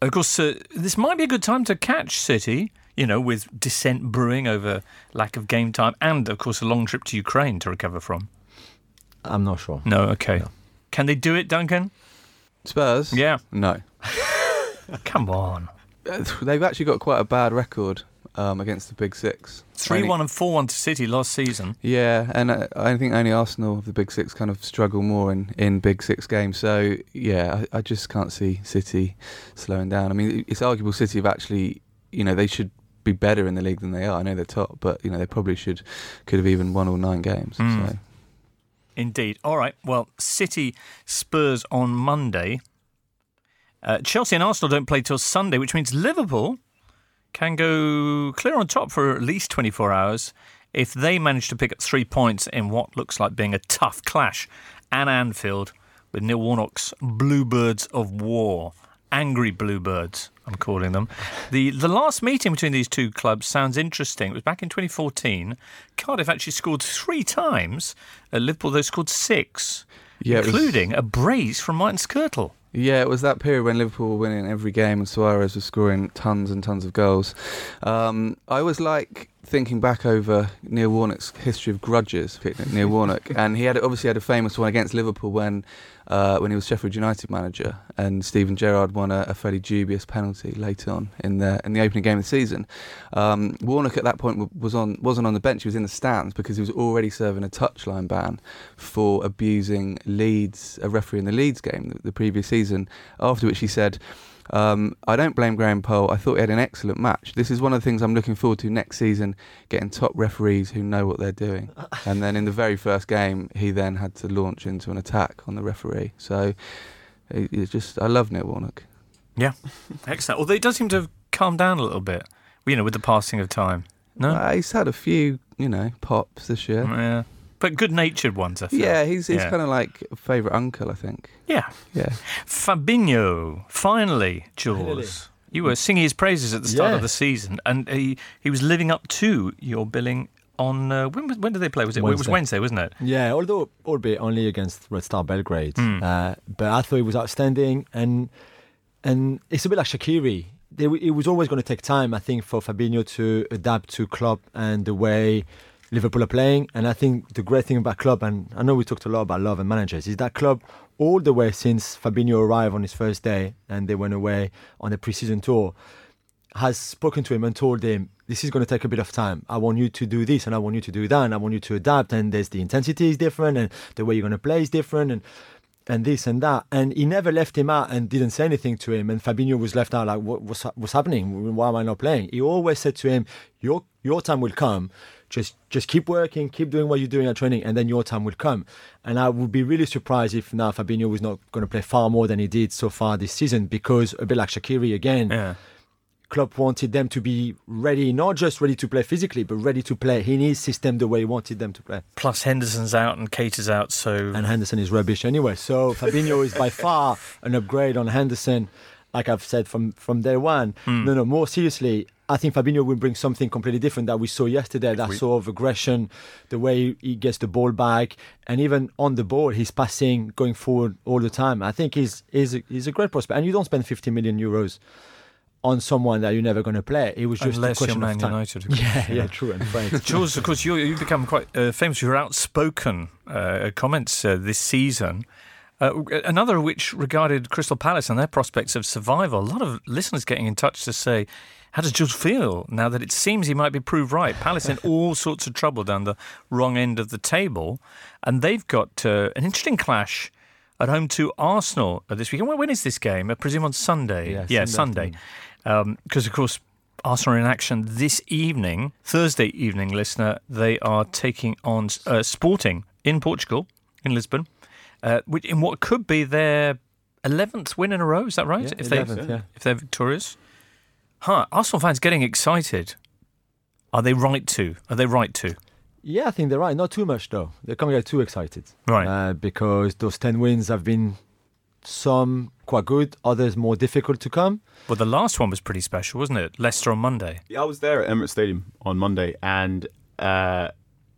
Speaker 1: Of course, uh, this might be a good time to catch City, you know, with dissent brewing over lack of game time and, of course, a long trip to Ukraine to recover from.
Speaker 4: I'm not sure.
Speaker 1: No, okay. Can they do it, Duncan?
Speaker 2: Spurs?
Speaker 1: Yeah.
Speaker 2: No.
Speaker 1: Come on.
Speaker 2: They've actually got quite a bad record um, against the Big Six.
Speaker 1: 3
Speaker 2: Only-
Speaker 1: 1 and 4 1 to City last season.
Speaker 2: Yeah, and uh, I think only Arsenal of the Big Six kind of struggle more in, in Big Six games. So yeah, I, I just can't see City slowing down. I mean, it's arguable City have actually, you know, they should be better in the league than they are. I know they're top, but you know they probably should could have even won all nine games.
Speaker 1: Mm.
Speaker 2: So
Speaker 1: Indeed. All right. Well, City Spurs on Monday. Uh, Chelsea and Arsenal don't play till Sunday, which means Liverpool, can go clear on top for at least 24 hours if they manage to pick up three points in what looks like being a tough clash at Anfield with Neil Warnock's Bluebirds of War. Angry Bluebirds, I'm calling them. The the last meeting between these two clubs sounds interesting. It was back in 2014. Cardiff actually scored three times. At Liverpool, they scored six,
Speaker 2: Yeah, it was-
Speaker 1: including a brace from Martin Skrtel.
Speaker 2: Yeah, it was that period when Liverpool were winning every game and Suarez was scoring tons and tons of goals. Um, I was like thinking back over Neil Warnock's history of grudges, Neil Warnock, and he had obviously had a famous one against Liverpool when uh, when he was Sheffield United manager, and Steven Gerrard won a, a fairly dubious penalty later on in the in the opening game of the season. Um, Warnock at that point was on wasn't on the bench; he was in the stands because he was already serving a touchline ban for abusing Leeds, a referee in the Leeds game the, the previous season. After which he said. Um, I don't blame Graham Poll. I thought he had an excellent match. This is one of the things I'm looking forward to next season, getting top referees who know what they're doing. and then in the very first game, he then had to launch into an attack on the referee. So it- it's just, I love Neil Warnock.
Speaker 1: Yeah, excellent. Although he does seem to have calmed down a little bit, you know, with the passing of time. No,
Speaker 2: Uh, he's had a few, you know, pops this year.
Speaker 1: yeah, but good-natured ones. I feel.
Speaker 2: Yeah, he's he's
Speaker 1: Yeah.
Speaker 2: kind of like favourite uncle, I think.
Speaker 1: yeah.
Speaker 2: Yeah.
Speaker 1: Fabinho, finally, Jules.
Speaker 4: Finally.
Speaker 1: You were singing his praises at the start
Speaker 4: Yeah.
Speaker 1: of the season, and he he was living up to your billing on uh, when was- when did they play? Was it it was
Speaker 4: Wednesday.
Speaker 1: Wednesday, wasn't it?
Speaker 4: Yeah, although albeit only against Red Star Belgrade,
Speaker 1: Hmm.
Speaker 4: uh, but I thought it was outstanding, and and it's a bit like Shaqiri. They, it was always going to take time, I think, for Fabinho to adapt to Klopp and the way Liverpool are playing. And I think the great thing about Klopp, and I know we talked a lot about love and managers, is that Klopp all the way since Fabinho arrived on his first day and they went away on a pre-season tour has spoken to him and told him, this is going to take a bit of time. I want you to do this and I want you to do that and I want you to adapt. And there's the intensity is different and the way you're going to play is different and and this and that. And he never left him out and didn't say anything to him. And Fabinho was left out like, what, what's, what's happening? Why am I not playing? He always said to him, your, your time will come. Just, just keep working, keep doing what you're doing at training, and then your time will come. And I would be really surprised if now Fabinho was not going to play far more than he did so far this season because a bit like Shaqiri again,
Speaker 1: Yeah.
Speaker 4: Klopp wanted them to be ready, not just ready to play physically, but ready to play in his system the way he wanted them to play.
Speaker 1: Plus Henderson's out and Keita's out, so
Speaker 4: And Henderson is rubbish anyway. So Fabinho is by far an upgrade on Henderson, like I've said from, from day one. Hmm. No, no, more seriously, I think Fabinho will bring something completely different that we saw yesterday. That sort of aggression, the way he gets the ball back, and even on the ball, he's passing, going forward all the time. I think he's, he's, a, he's a great prospect. And you don't spend 50 million euros on someone that you're never going to play. It was just
Speaker 1: unless
Speaker 4: a
Speaker 1: you're
Speaker 4: question
Speaker 1: Man
Speaker 4: of time.
Speaker 1: United. course,
Speaker 4: Yeah, yeah, true. And French.
Speaker 1: Jules, of course, you, you've become quite uh, famous for your outspoken uh, comments uh, this season. Uh, another of which regarded Crystal Palace and their prospects of survival. A lot of listeners getting in touch to say, how does Jules feel now that it seems he might be proved right? Palace in all sorts of trouble down the wrong end of the table, and they've got uh, an interesting clash at home to Arsenal uh, this weekend. When- is this game? I presume on Sunday.
Speaker 4: Yeah,
Speaker 1: Sunday.
Speaker 4: Sunday
Speaker 1: Because, of course, Arsenal are in action this evening, Thursday evening, listener. They are taking on uh, Sporting in Portugal, in Lisbon, uh, which, in what could be their 11th win in a row. Is that right?
Speaker 4: Yeah,
Speaker 1: if,
Speaker 4: 11th,
Speaker 1: they,
Speaker 4: yeah.
Speaker 1: if they're victorious. Huh. Arsenal fans getting excited. Are they right to? Are they right to?
Speaker 4: Yeah, I think they're right. Not too much though. They can't get too excited,
Speaker 1: Right.
Speaker 4: Uh, because those ten wins have been some quite good, others more difficult to come.
Speaker 1: Well, the last one was pretty special, wasn't it? Leicester on Monday.
Speaker 3: Yeah, I was there at Emirates Stadium on Monday, and uh,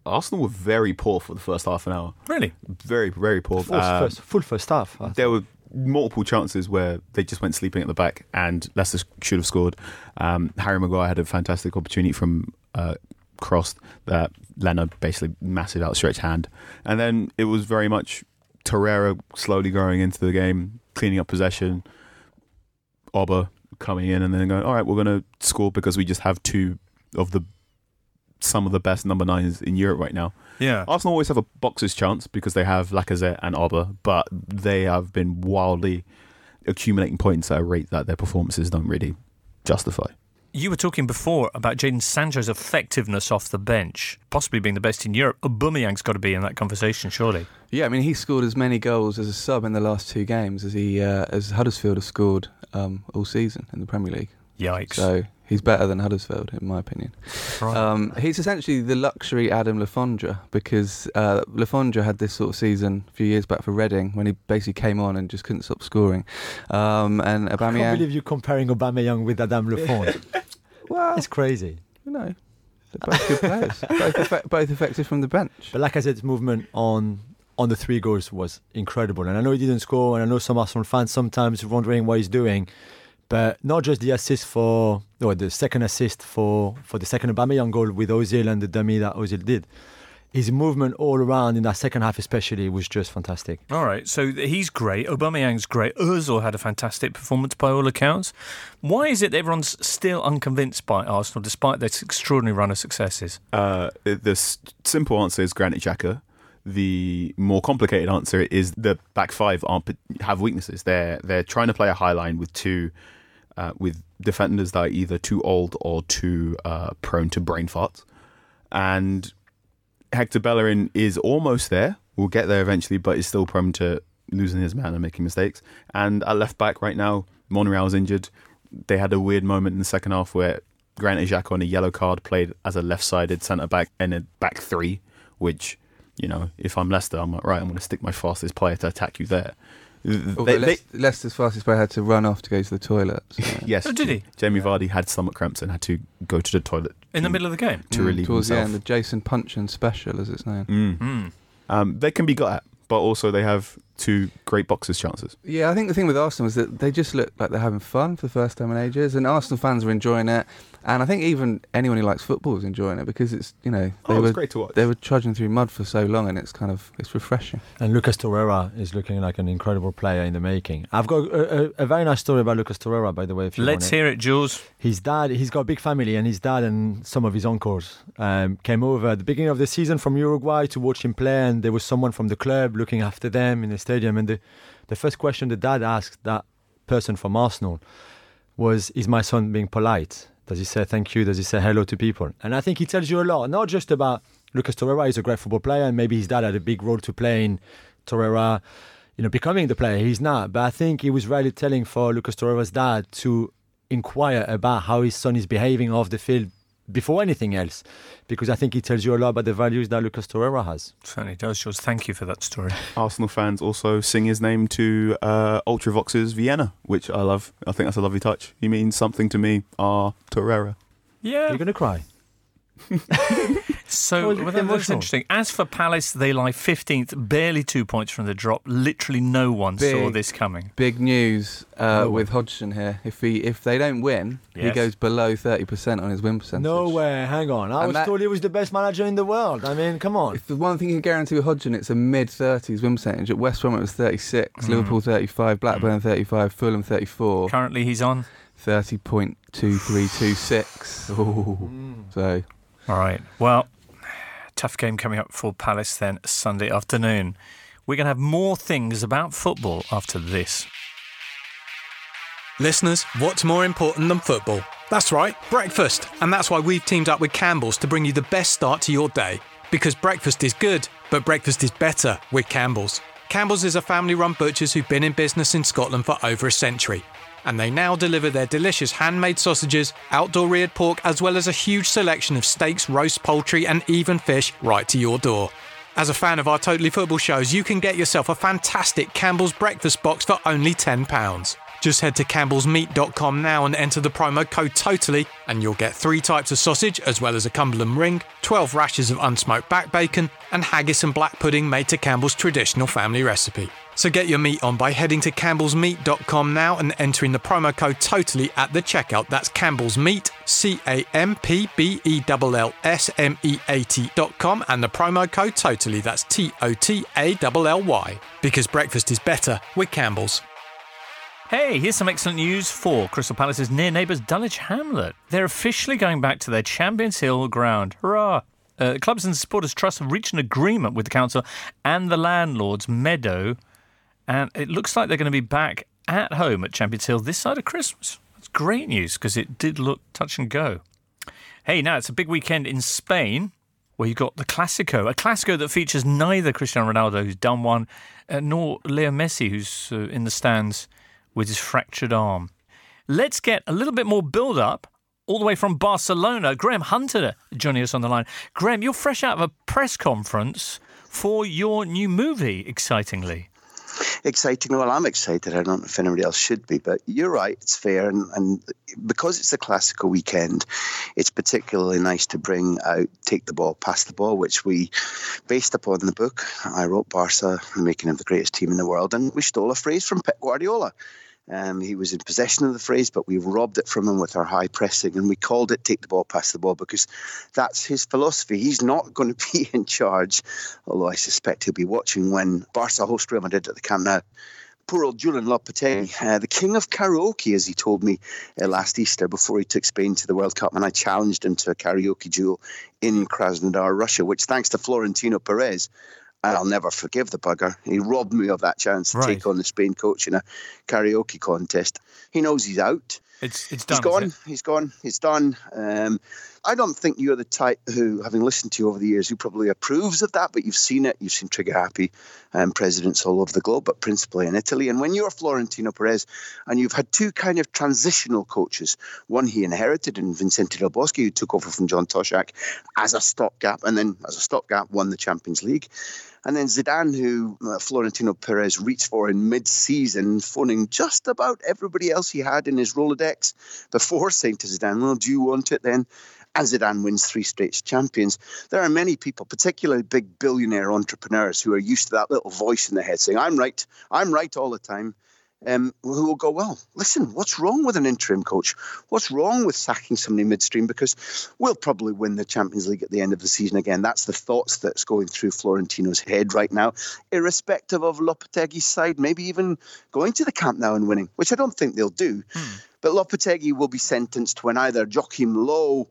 Speaker 3: Arsenal were very poor for the first half an hour.
Speaker 1: Really?
Speaker 3: Very, very poor.
Speaker 4: Full,
Speaker 3: Uh,
Speaker 4: first, full first half. I
Speaker 3: there were multiple chances where they just went sleeping at the back, and Leicester should have scored. Um, Harry Maguire had a fantastic opportunity from uh, cross that Leonard basically massive outstretched hand, and then it was very much Torreira slowly growing into the game, cleaning up possession. Oba coming in and then going, all right, we're going to score because we just have two of the some of the best number nines in Europe right now.
Speaker 1: Yeah.
Speaker 3: Arsenal always have a boxer's chance because they have Lacazette and Oba, but they have been wildly accumulating points at a rate that their performances don't really justify.
Speaker 1: You were talking before about Jadon Sancho's effectiveness off the bench, possibly being the best in Europe. Aubameyang's got to be in that conversation, surely.
Speaker 2: Yeah, I mean, he scored as many goals as a sub in the last two games as he uh, as Huddersfield have scored um, all season in the Premier League.
Speaker 1: Yikes.
Speaker 2: So he's better than Huddersfield in my opinion.
Speaker 1: Right.
Speaker 2: Um, he's essentially the luxury Adam Le Fondre because uh, Le Fondre had this sort of season a few years back for Reading when he basically came on and just couldn't stop scoring. Um, and
Speaker 4: I can't believe you're comparing Aubameyang with Adam Lafont.
Speaker 2: well,
Speaker 4: it's crazy.
Speaker 2: you know, they're both good players, both, effect, both effective from the bench.
Speaker 4: But like I said, his movement on on the three goals was incredible. And I know he didn't score, and I know some Arsenal fans sometimes wondering what he's doing. But not just the assist for, or the second assist for for the second Aubameyang goal with Ozil and the dummy that Ozil did. His movement all around in that second half, especially, was just fantastic.
Speaker 1: All right, so he's great. Aubameyang's great. Ozil had a fantastic performance by all accounts. Why is it that everyone's still unconvinced by Arsenal despite this extraordinary run of successes?
Speaker 3: Uh, the s- simple answer is Granit Xhaka. The more complicated answer is the back five aren't have weaknesses. They're they're trying to play a high line with two uh, with defenders that are either too old or too uh, prone to brain farts. And Hector Bellerin is almost there. We'll get there eventually, but is still prone to losing his man and making mistakes. And at left back right now, Monreal's injured. They had a weird moment in the second half where Granit Xhaka on a yellow card played as a left-sided centre back in a back three, which you know, if I'm Leicester, I'm like, right, I'm going to stick my fastest player to attack you there.
Speaker 2: Although
Speaker 3: They- they-
Speaker 2: Leic- Leicester's fastest player had to run off to go to the toilet. so-
Speaker 3: yes,
Speaker 1: Oh, did he?
Speaker 3: Jamie Vardy had stomach cramps and had to go to the toilet
Speaker 1: In the middle of the game?
Speaker 3: to
Speaker 2: Mm,
Speaker 3: relieve
Speaker 2: towards the
Speaker 3: himself.
Speaker 2: end, the Jason Puncheon special, as it's known.
Speaker 3: Mm.
Speaker 1: Mm.
Speaker 3: Um, they can be got at, but also they have two great boxers chances.
Speaker 2: Yeah, I think the thing with Arsenal is that they just look like they're having fun for the first time in ages, and Arsenal fans are enjoying it. And I think even anyone who likes football is enjoying it because it's you know they
Speaker 3: Oh,
Speaker 2: were
Speaker 3: great to watch.
Speaker 2: they were trudging through mud for so long, and it's kind of it's refreshing.
Speaker 4: And Lucas Torreira is looking like an incredible player in the making. I've got a, a, a very nice story about Lucas Torreira, by the way. If you
Speaker 1: Let's
Speaker 4: want it.
Speaker 1: hear it, Jules.
Speaker 4: His dad, he's got a big family, and his dad and some of his uncles um, came over at the beginning of the season from Uruguay to watch him play. And there was someone from the club looking after them in the stadium. And the, the first question the dad asked that person from Arsenal was, Is my son being polite? Does he say thank you? Does he say hello to people? And I think he tells you a lot, not just about Lucas Torreira, he's a great football player, and maybe his dad had a big role to play in Torreira, you know, becoming the player he's not. But I think it was really telling for Lucas Torreira's dad to inquire about how his son is behaving off the field before anything else, because I think it tells you a lot about the values that Lucas Torreira has.
Speaker 1: Certainly does, Jules. Thank you for that story.
Speaker 3: Arsenal fans also sing his name to uh, Ultravox's Vienna, which I love. I think that's a lovely touch. He means something to me. Ah, Torreira.
Speaker 1: Yeah.
Speaker 4: You're going to cry.
Speaker 1: So
Speaker 4: Oh,
Speaker 1: well, that- that's interesting. As for Palace, they lie 15th, barely two points from the drop. Literally no one saw this coming.
Speaker 2: Big news uh,
Speaker 4: No way.
Speaker 2: with Hodgson here. If he if they don't win, he goes below thirty percent on his win percentage.
Speaker 4: No way, hang on. I
Speaker 2: And
Speaker 4: was
Speaker 2: that-
Speaker 4: told he was the best manager in the world. I mean, come on.
Speaker 2: If the one thing you can guarantee with Hodgson, it's a mid thirties win percentage. At West Brom, it was thirty six.
Speaker 1: Mm.
Speaker 2: Liverpool thirty five. Blackburn thirty five. Fulham thirty four.
Speaker 1: Currently, he's on.
Speaker 2: Thirty point two three two six. Ooh. So
Speaker 1: All right. Well, tough game coming up for Palace then Sunday afternoon. We're going to have more things about football after this.
Speaker 5: Listeners, what's more important than football? That's right, breakfast. And that's why we've teamed up with Campbell's to bring you the best start to your day. Because breakfast is good, but breakfast is better with Campbell's. Campbell's is a family run butchers who've been in business in Scotland for over a century. And they now deliver their delicious handmade sausages, outdoor reared pork, as well as a huge selection of steaks, roast poultry, and even fish right to your door. As a fan of our Totally Football shows, you can get yourself a fantastic Campbell's breakfast box for only £10. Just head to campbellsmeat.com now and enter the promo code TOTALLY, and you'll get three types of sausage, as well as a Cumberland ring, 12 rashers of unsmoked back bacon, and haggis and black pudding made to Campbell's traditional family recipe. So get your meat on by heading to campbellsmeat.com now and entering the promo code TOTALLY at the checkout. That's Campbell's Meat, C A M P B E L L S M E A T.com, and the promo code TOTALLY. That's T O T A L L Y. Because breakfast is better with Campbell's.
Speaker 1: Hey, here's some excellent news for Crystal Palace's near neighbours Dulwich Hamlet. They're officially going back to their Champions Hill ground. Hurrah! Uh, Clubs and Supporters Trust have reached an agreement with the council and the landlords, Meadow, and it looks like they're going to be back at home at Champions Hill this side of Christmas. That's great news because it did look touch and go. Hey, now it's a big weekend in Spain where you've got the Clasico, a Clasico that features neither Cristiano Ronaldo, who's done one, uh, nor Leo Messi, who's uh, in the stands with his fractured arm. Let's get a little bit more build up all the way from Barcelona, Graham Hunter joining us on the line. Graham, you're fresh out of a press conference for your new movie, excitingly
Speaker 8: exciting. Well, I'm excited. I don't know if anybody else should be, but you're right. It's fair, and, and because it's a Clásico weekend, it's particularly nice to bring out "Take the Ball, Pass the Ball," which we, based upon the book I wrote, Barca, the making of the greatest team in the world, and we stole a phrase from Pep Guardiola. Um, he was in possession of the phrase, but we robbed it from him with our high pressing, and we called it "take the ball, pass the ball" because that's his philosophy. He's not going to be in charge, although I suspect he'll be watching when Barca host Real Madrid at the Camp Nou. Poor old Julen Lopetegui, uh, the king of karaoke, as he told me uh, last Easter before he took Spain to the World Cup, and I challenged him to a karaoke duel in Krasnodar, Russia, which, thanks to Florentino Perez, and I'll never forgive the bugger. He robbed me of that chance to right. take on the Spain coach in a karaoke contest. He knows he's out.
Speaker 1: It's it's done.
Speaker 8: He's gone. He's gone. He's done. Um, I don't think you're the type who, having listened to you over the years, who probably approves of that. But you've seen it. You've seen trigger happy um, presidents all over the globe, but principally in Italy. And when you're Florentino Perez, and you've had two kind of transitional coaches, one he inherited in Vicente Del Bosque, who took over from John Toshack as a stopgap, and then as a stopgap won the Champions League. And then Zidane, who uh, Florentino Perez reached for in mid season, phoning just about everybody else he had in his Rolodex before saying to Zidane, Well, do you want it then? And Zidane wins three straight champions. There are many people, particularly big billionaire entrepreneurs, who are used to that little voice in their head saying, I'm right, I'm right all the time um, who will go, well, listen, what's wrong with an interim coach? What's wrong with sacking somebody midstream? Because we'll probably win the Champions League at the end of the season again. That's the thoughts that's going through Florentino's head right now, irrespective of Lopetegui's side, maybe even going to the Camp Nou and winning, which I don't think they'll do. Hmm. But Lopetegui will be sentenced when either Joachim Low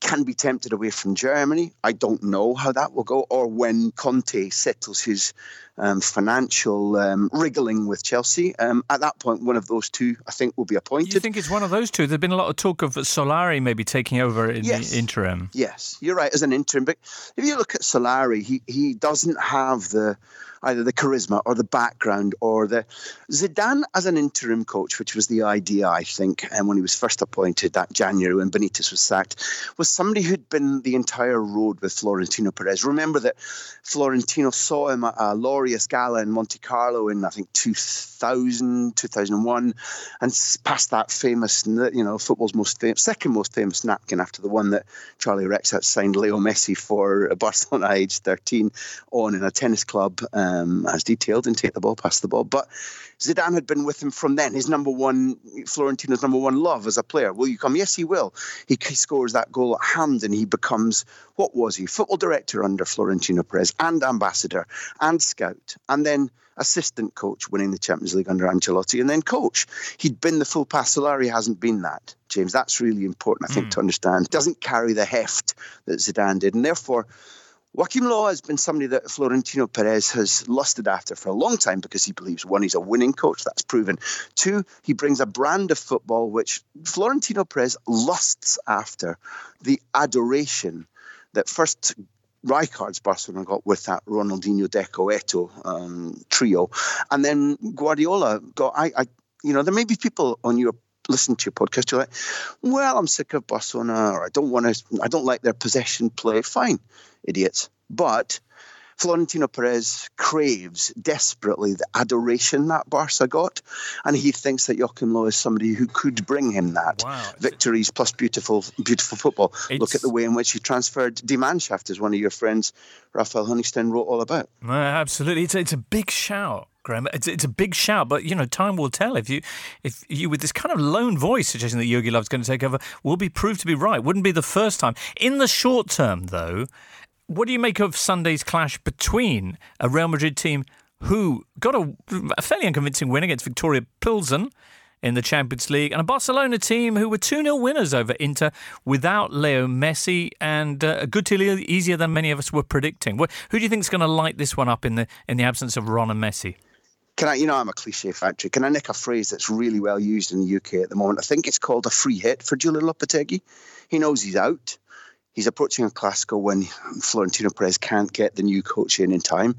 Speaker 8: can be tempted away from Germany. I don't know how that will go, or when Conte settles his um, financial um, wriggling with Chelsea. Um, at that point, one of those two, I think, will be appointed.
Speaker 1: You think it's one of those two? There's been a lot of talk of Solari maybe taking over in yes. the interim.
Speaker 8: Yes, you're right, as an interim. But if you look at Solari, he, he doesn't have the either the charisma or the background or the Zidane as an interim coach, which was the idea I think, and when he was first appointed that January when Benitez was sacked, was somebody who'd been the entire road with Florentino Perez. Remember that Florentino saw him at a Laureus Gala in Monte Carlo in I think 2000, 2001, and passed that famous, you know, football's most famous, second most famous napkin after the one that Charlie Rexach signed Leo Messi for Barcelona age 13 on in a tennis club. Um, as detailed, and take the ball, pass the ball. But Zidane had been with him from then. His number one, Florentino's number one love as a player. Will you come? Yes, he will. He, he scores that goal at hand, and he becomes what was he? Football director under Florentino Perez, and ambassador, and scout, and then assistant coach, winning the Champions League under Ancelotti, and then coach. He'd been the full pass. Solari hasn't been that. James, that's really important, I think, mm. to understand. Doesn't carry the heft that Zidane did, and therefore Joachim Low has been somebody that Florentino Perez has lusted after for a long time because he believes one, he's a winning coach, that's proven. Two, he brings a brand of football which Florentino Perez lusts after the adoration that first Rijkaard's Barcelona got with that Ronaldinho, Deco, Eto'o um, trio, and then Guardiola got. I, I, you know, there may be people on your listen to your podcast, you're like, well, I'm sick of Barcelona, or I don't want to, I don't like their possession play. Fine idiots. But Florentino Perez craves desperately the adoration that Barca got, and he thinks that Joachim Low is somebody who could bring him that wow. victories plus beautiful, beautiful football. It's... Look at the way in which he transferred Die Mannschaft, as one of your friends, Raphael Honigstein, wrote all about.
Speaker 1: Uh, absolutely, it's a, it's a big shout. Graham. It's, it's a big shout, but you know, time will tell. If you, if you, with this kind of lone voice suggesting that Jogi Löw's going to take over, will be proved to be right. Wouldn't be the first time. In the short term, though, what do you make of Sunday's clash between a Real Madrid team who got a, a fairly unconvincing win against Victoria Pilsen in the Champions League and a Barcelona team who were 2 0 winners over Inter without Leo Messi and uh, a good deal easier than many of us were predicting? Who do you think is going to light this one up in the, in the absence of Ron and Messi?
Speaker 8: Can I, you know, I'm a cliche factory. Can I nick a phrase that's really well used in the UK at the moment? I think it's called a free hit for Julen Lopetegui. He knows he's out. He's approaching a Clásico when Florentino Perez can't get the new coach in in time.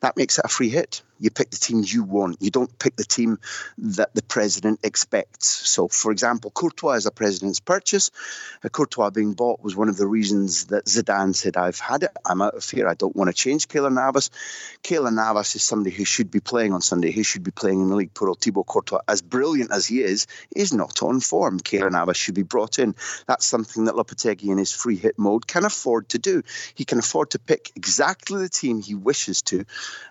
Speaker 8: That makes it a free hit. You pick the teams you want. You don't pick the team that the president expects. So, for example, Courtois is a president's purchase. Uh, Courtois being bought was one of the reasons that Zidane said, I've had it. I'm out of here. I don't want to change Keylor Navas. Keylor Navas is somebody who should be playing on Sunday. He should be playing in the league. Poor old Thibaut Courtois, as brilliant as he is, is not on form. Keylor Navas should be brought in. That's something that Lopetegui in his free hit mode can afford to do. He can afford to pick exactly the team he wishes to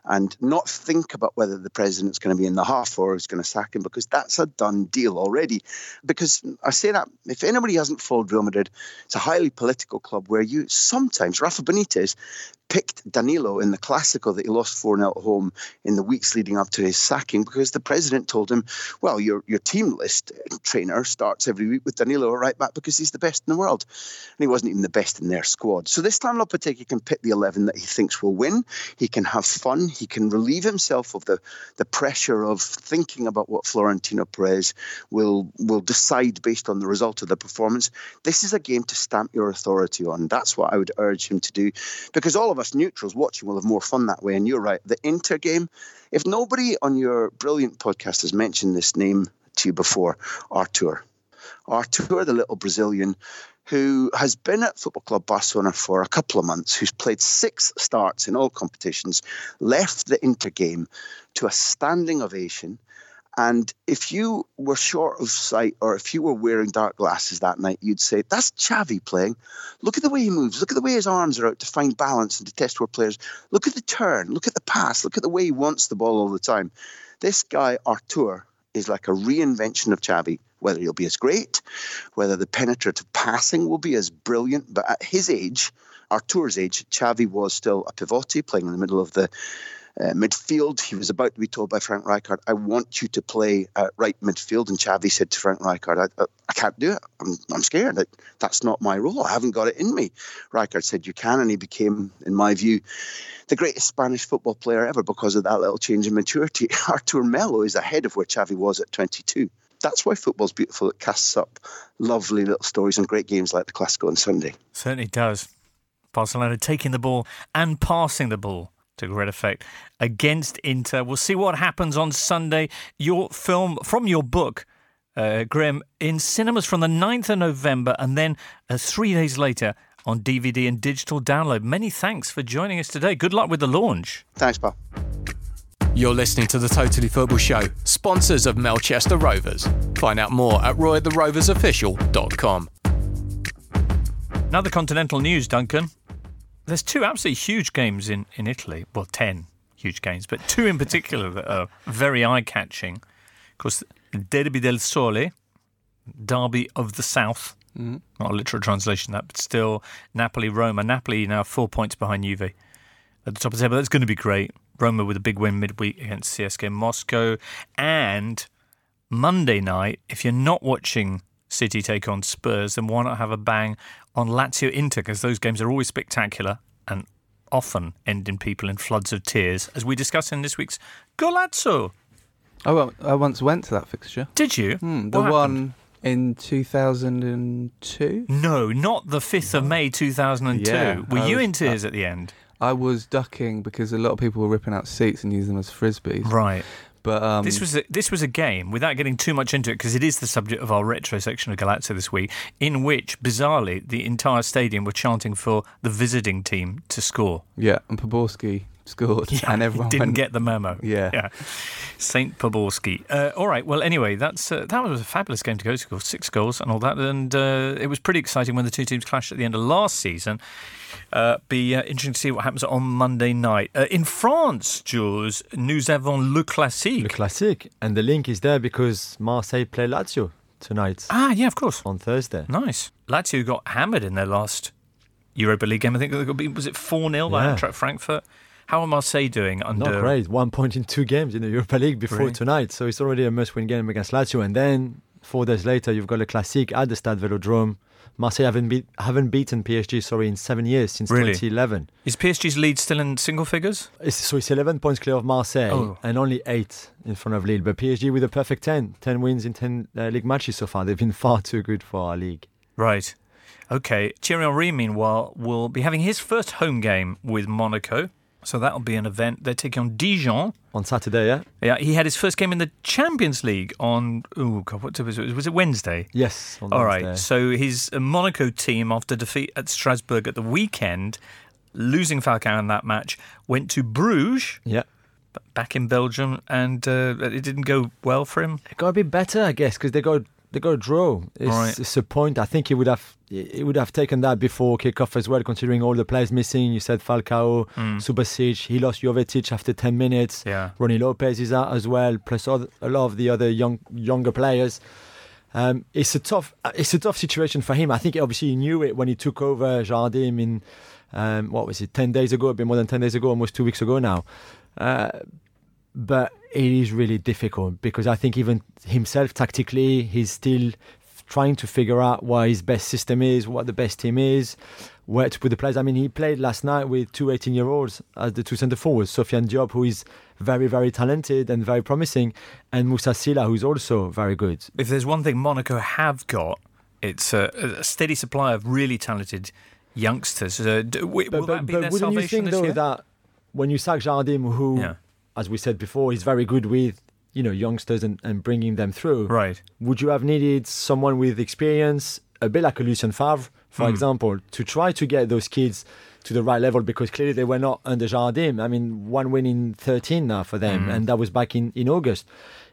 Speaker 8: and not think about whether the president's going to be in the half or is going to sack him because that's a done deal already. Because I say that if anybody hasn't followed Real Madrid, it's a highly political club where you sometimes, Rafa Benitez picked Danilo in the Clásico that he lost 4 0 at home in the weeks leading up to his sacking because the president told him, well, your, your team list trainer starts every week with Danilo at right back because he's the best in the world. And he wasn't even the best in their squad. So this time Lopetegui can pick the 11 that he thinks will win. He can have fun. He can relieve himself of the, the pressure of thinking about what Florentino Perez will, will decide based on the result of the performance. This is a game to stamp your authority on. That's what I would urge him to do because all of us neutrals watching will have more fun that way. And you're right, the Inter game, if nobody on your brilliant podcast has mentioned this name to you before, Arthur. Arthur, the little Brazilian who has been at Football Club Barcelona for a couple of months, who's played six starts in all competitions, left the Inter game to a standing ovation and if you were short of sight or if you were wearing dark glasses that night, you'd say, That's Xavi playing. Look at the way he moves. Look at the way his arms are out to find balance and to test where players. Look at the turn. Look at the pass. Look at the way he wants the ball all the time. This guy, Arthur, is like a reinvention of Xavi. Whether he'll be as great, whether the penetrative passing will be as brilliant, but at his age, Arthur's age, Xavi was still a pivote playing in the middle of the uh, midfield. He was about to be told by Frank Rijkaard, I want you to play uh, right midfield. And Xavi said to Frank Rijkaard, I, I, I can't do it. I'm, I'm scared. I, that's not my role. I haven't got it in me. Rijkaard said, You can. And he became, in my view, the greatest Spanish football player ever because of that little change in maturity. Arthur Melo is ahead of where Xavi was at 22 that's why football's beautiful. It casts up lovely little stories and great games like the Clásico on Sunday.
Speaker 1: Certainly does. Barcelona taking the ball and passing the ball to great effect against Inter. We'll see what happens on Sunday. Your film from your book, uh, Graham, in cinemas from the 9th of November and then uh, three days later on DVD and digital download. Many thanks for joining us today. Good luck with the launch.
Speaker 8: Thanks, pal.
Speaker 5: You're listening to the Totally Football Show, sponsors of Melchester Rovers. Find out more at roytheroversofficial.com.
Speaker 1: Now the continental news, Duncan. There's two absolutely huge games in, in Italy. Well, 10 huge games, but two in particular that are very eye catching. Of course, Derby del Sole, Derby of the South. Mm. Not a literal translation of that, but still Napoli Roma. Napoli now four points behind Juve at the top of the table. That's going to be great. Roma with a big win midweek against CSKA Moscow. And Monday night, if you're not watching City take on Spurs, then why not have a bang on Lazio Inter? Because those games are always spectacular and often ending people in floods of tears, as we discuss in this week's Golazzo.
Speaker 2: Oh, I once went to that fixture.
Speaker 1: Did you?
Speaker 2: Hmm, the one in 2002?
Speaker 1: No, not the 5th of May 2002.
Speaker 2: Yeah,
Speaker 1: Were
Speaker 2: I
Speaker 1: you
Speaker 2: was-
Speaker 1: in tears at the end?
Speaker 2: I was ducking because a lot of people were ripping out seats and using them as frisbees.
Speaker 1: Right.
Speaker 2: But um,
Speaker 1: This was a, this was a game without getting too much into it because it is the subject of our retro section of Golazzo this week, in which bizarrely the entire stadium were chanting for the visiting team to score.
Speaker 2: yeah, and Poborsky scored, and everyone
Speaker 1: didn't
Speaker 2: went,
Speaker 1: get the memo.
Speaker 2: Yeah.
Speaker 1: yeah. Saint Poborsky. Uh, all right. Well, anyway, that's uh, that was a fabulous game to go to. Six goals and all that, and uh, it was pretty exciting when the two teams clashed at the end of last season. Uh, be uh, interesting to see what happens on Monday night uh, in France. Jules, nous avons le classique.
Speaker 4: Le classique. And the link is there because Marseille play Lazio tonight
Speaker 1: ah, yeah, of course.
Speaker 4: on Thursday.
Speaker 1: Nice. Lazio got hammered in their last Europa League game. I think they got, was it 4 0 by
Speaker 4: Yeah.
Speaker 1: Eintracht Frankfurt? How are Marseille doing under.
Speaker 4: Not great. One point in two games in the Europa League before
Speaker 1: Really?
Speaker 4: tonight. So it's already a must win game against Lazio. And then four days later, you've got a Classic at the Stade Velodrome. Marseille haven't, beat, haven't beaten PSG sorry in seven years since
Speaker 1: Really?
Speaker 4: 2011.
Speaker 1: Is PSG's lead still in single figures?
Speaker 4: It's, so it's 11 points clear of Marseille
Speaker 1: Oh.
Speaker 4: and only eight in front of Lille. But PSG with a perfect 10, 10 wins in 10 uh, league matches so far. They've been far too good for our league.
Speaker 1: Right. Okay. Thierry Henry, meanwhile, will be having his first home game with Monaco. So that'll be an event. They're taking on Dijon.
Speaker 4: On Saturday, yeah?
Speaker 1: Yeah, he had his first game in the Champions League on. Oh God, what was it? Was it Wednesday?
Speaker 4: Yes.
Speaker 1: All right.
Speaker 4: Wednesday.
Speaker 1: So his uh, Monaco team, after defeat at Strasbourg at the weekend, losing Falcao in that match, went to Bruges,
Speaker 4: Yeah.
Speaker 1: back in Belgium, and uh, it didn't go well for him.
Speaker 4: It got a bit better, I guess, because they got they got a draw. It's,
Speaker 1: Right.
Speaker 4: it's a point. I think he would have he would have taken that before kickoff as well, considering all the players missing. You said Falcao, Subasic. He lost Jovetic after ten minutes.
Speaker 1: Yeah.
Speaker 4: Rony Lopes is out as well, plus other, a lot of the other young younger players. Um, it's a tough it's a tough situation for him. I think obviously he knew it when he took over Jardim in um, what was it ten days ago, a bit more than ten days ago, almost two weeks ago now. Uh, but it is really difficult because I think even himself tactically, he's still trying to figure out what his best system is, what the best team is, where to put the players. I mean, he played last night with two 18 year olds as the two centre forwards, Sofiane Diop, who is very, very talented and very promising, and Moussa Sylla, who's also very good.
Speaker 1: If there's one thing Monaco have got, it's a, a steady supply of really talented youngsters. Uh, d- w- will that be their
Speaker 4: wouldn't you think though
Speaker 1: year?
Speaker 4: that when you sack Jardim, who,
Speaker 1: Yeah.
Speaker 4: As we said before, he's very good with you know youngsters and, and bringing them through,
Speaker 1: Right.
Speaker 4: would you have needed someone with experience, a bit like a Lucien Favre, for
Speaker 1: Hmm.
Speaker 4: example, to try to get those kids to the right level? Because clearly they were not under Jardim. I mean, one win in 13 now for them, and that was back in, in August.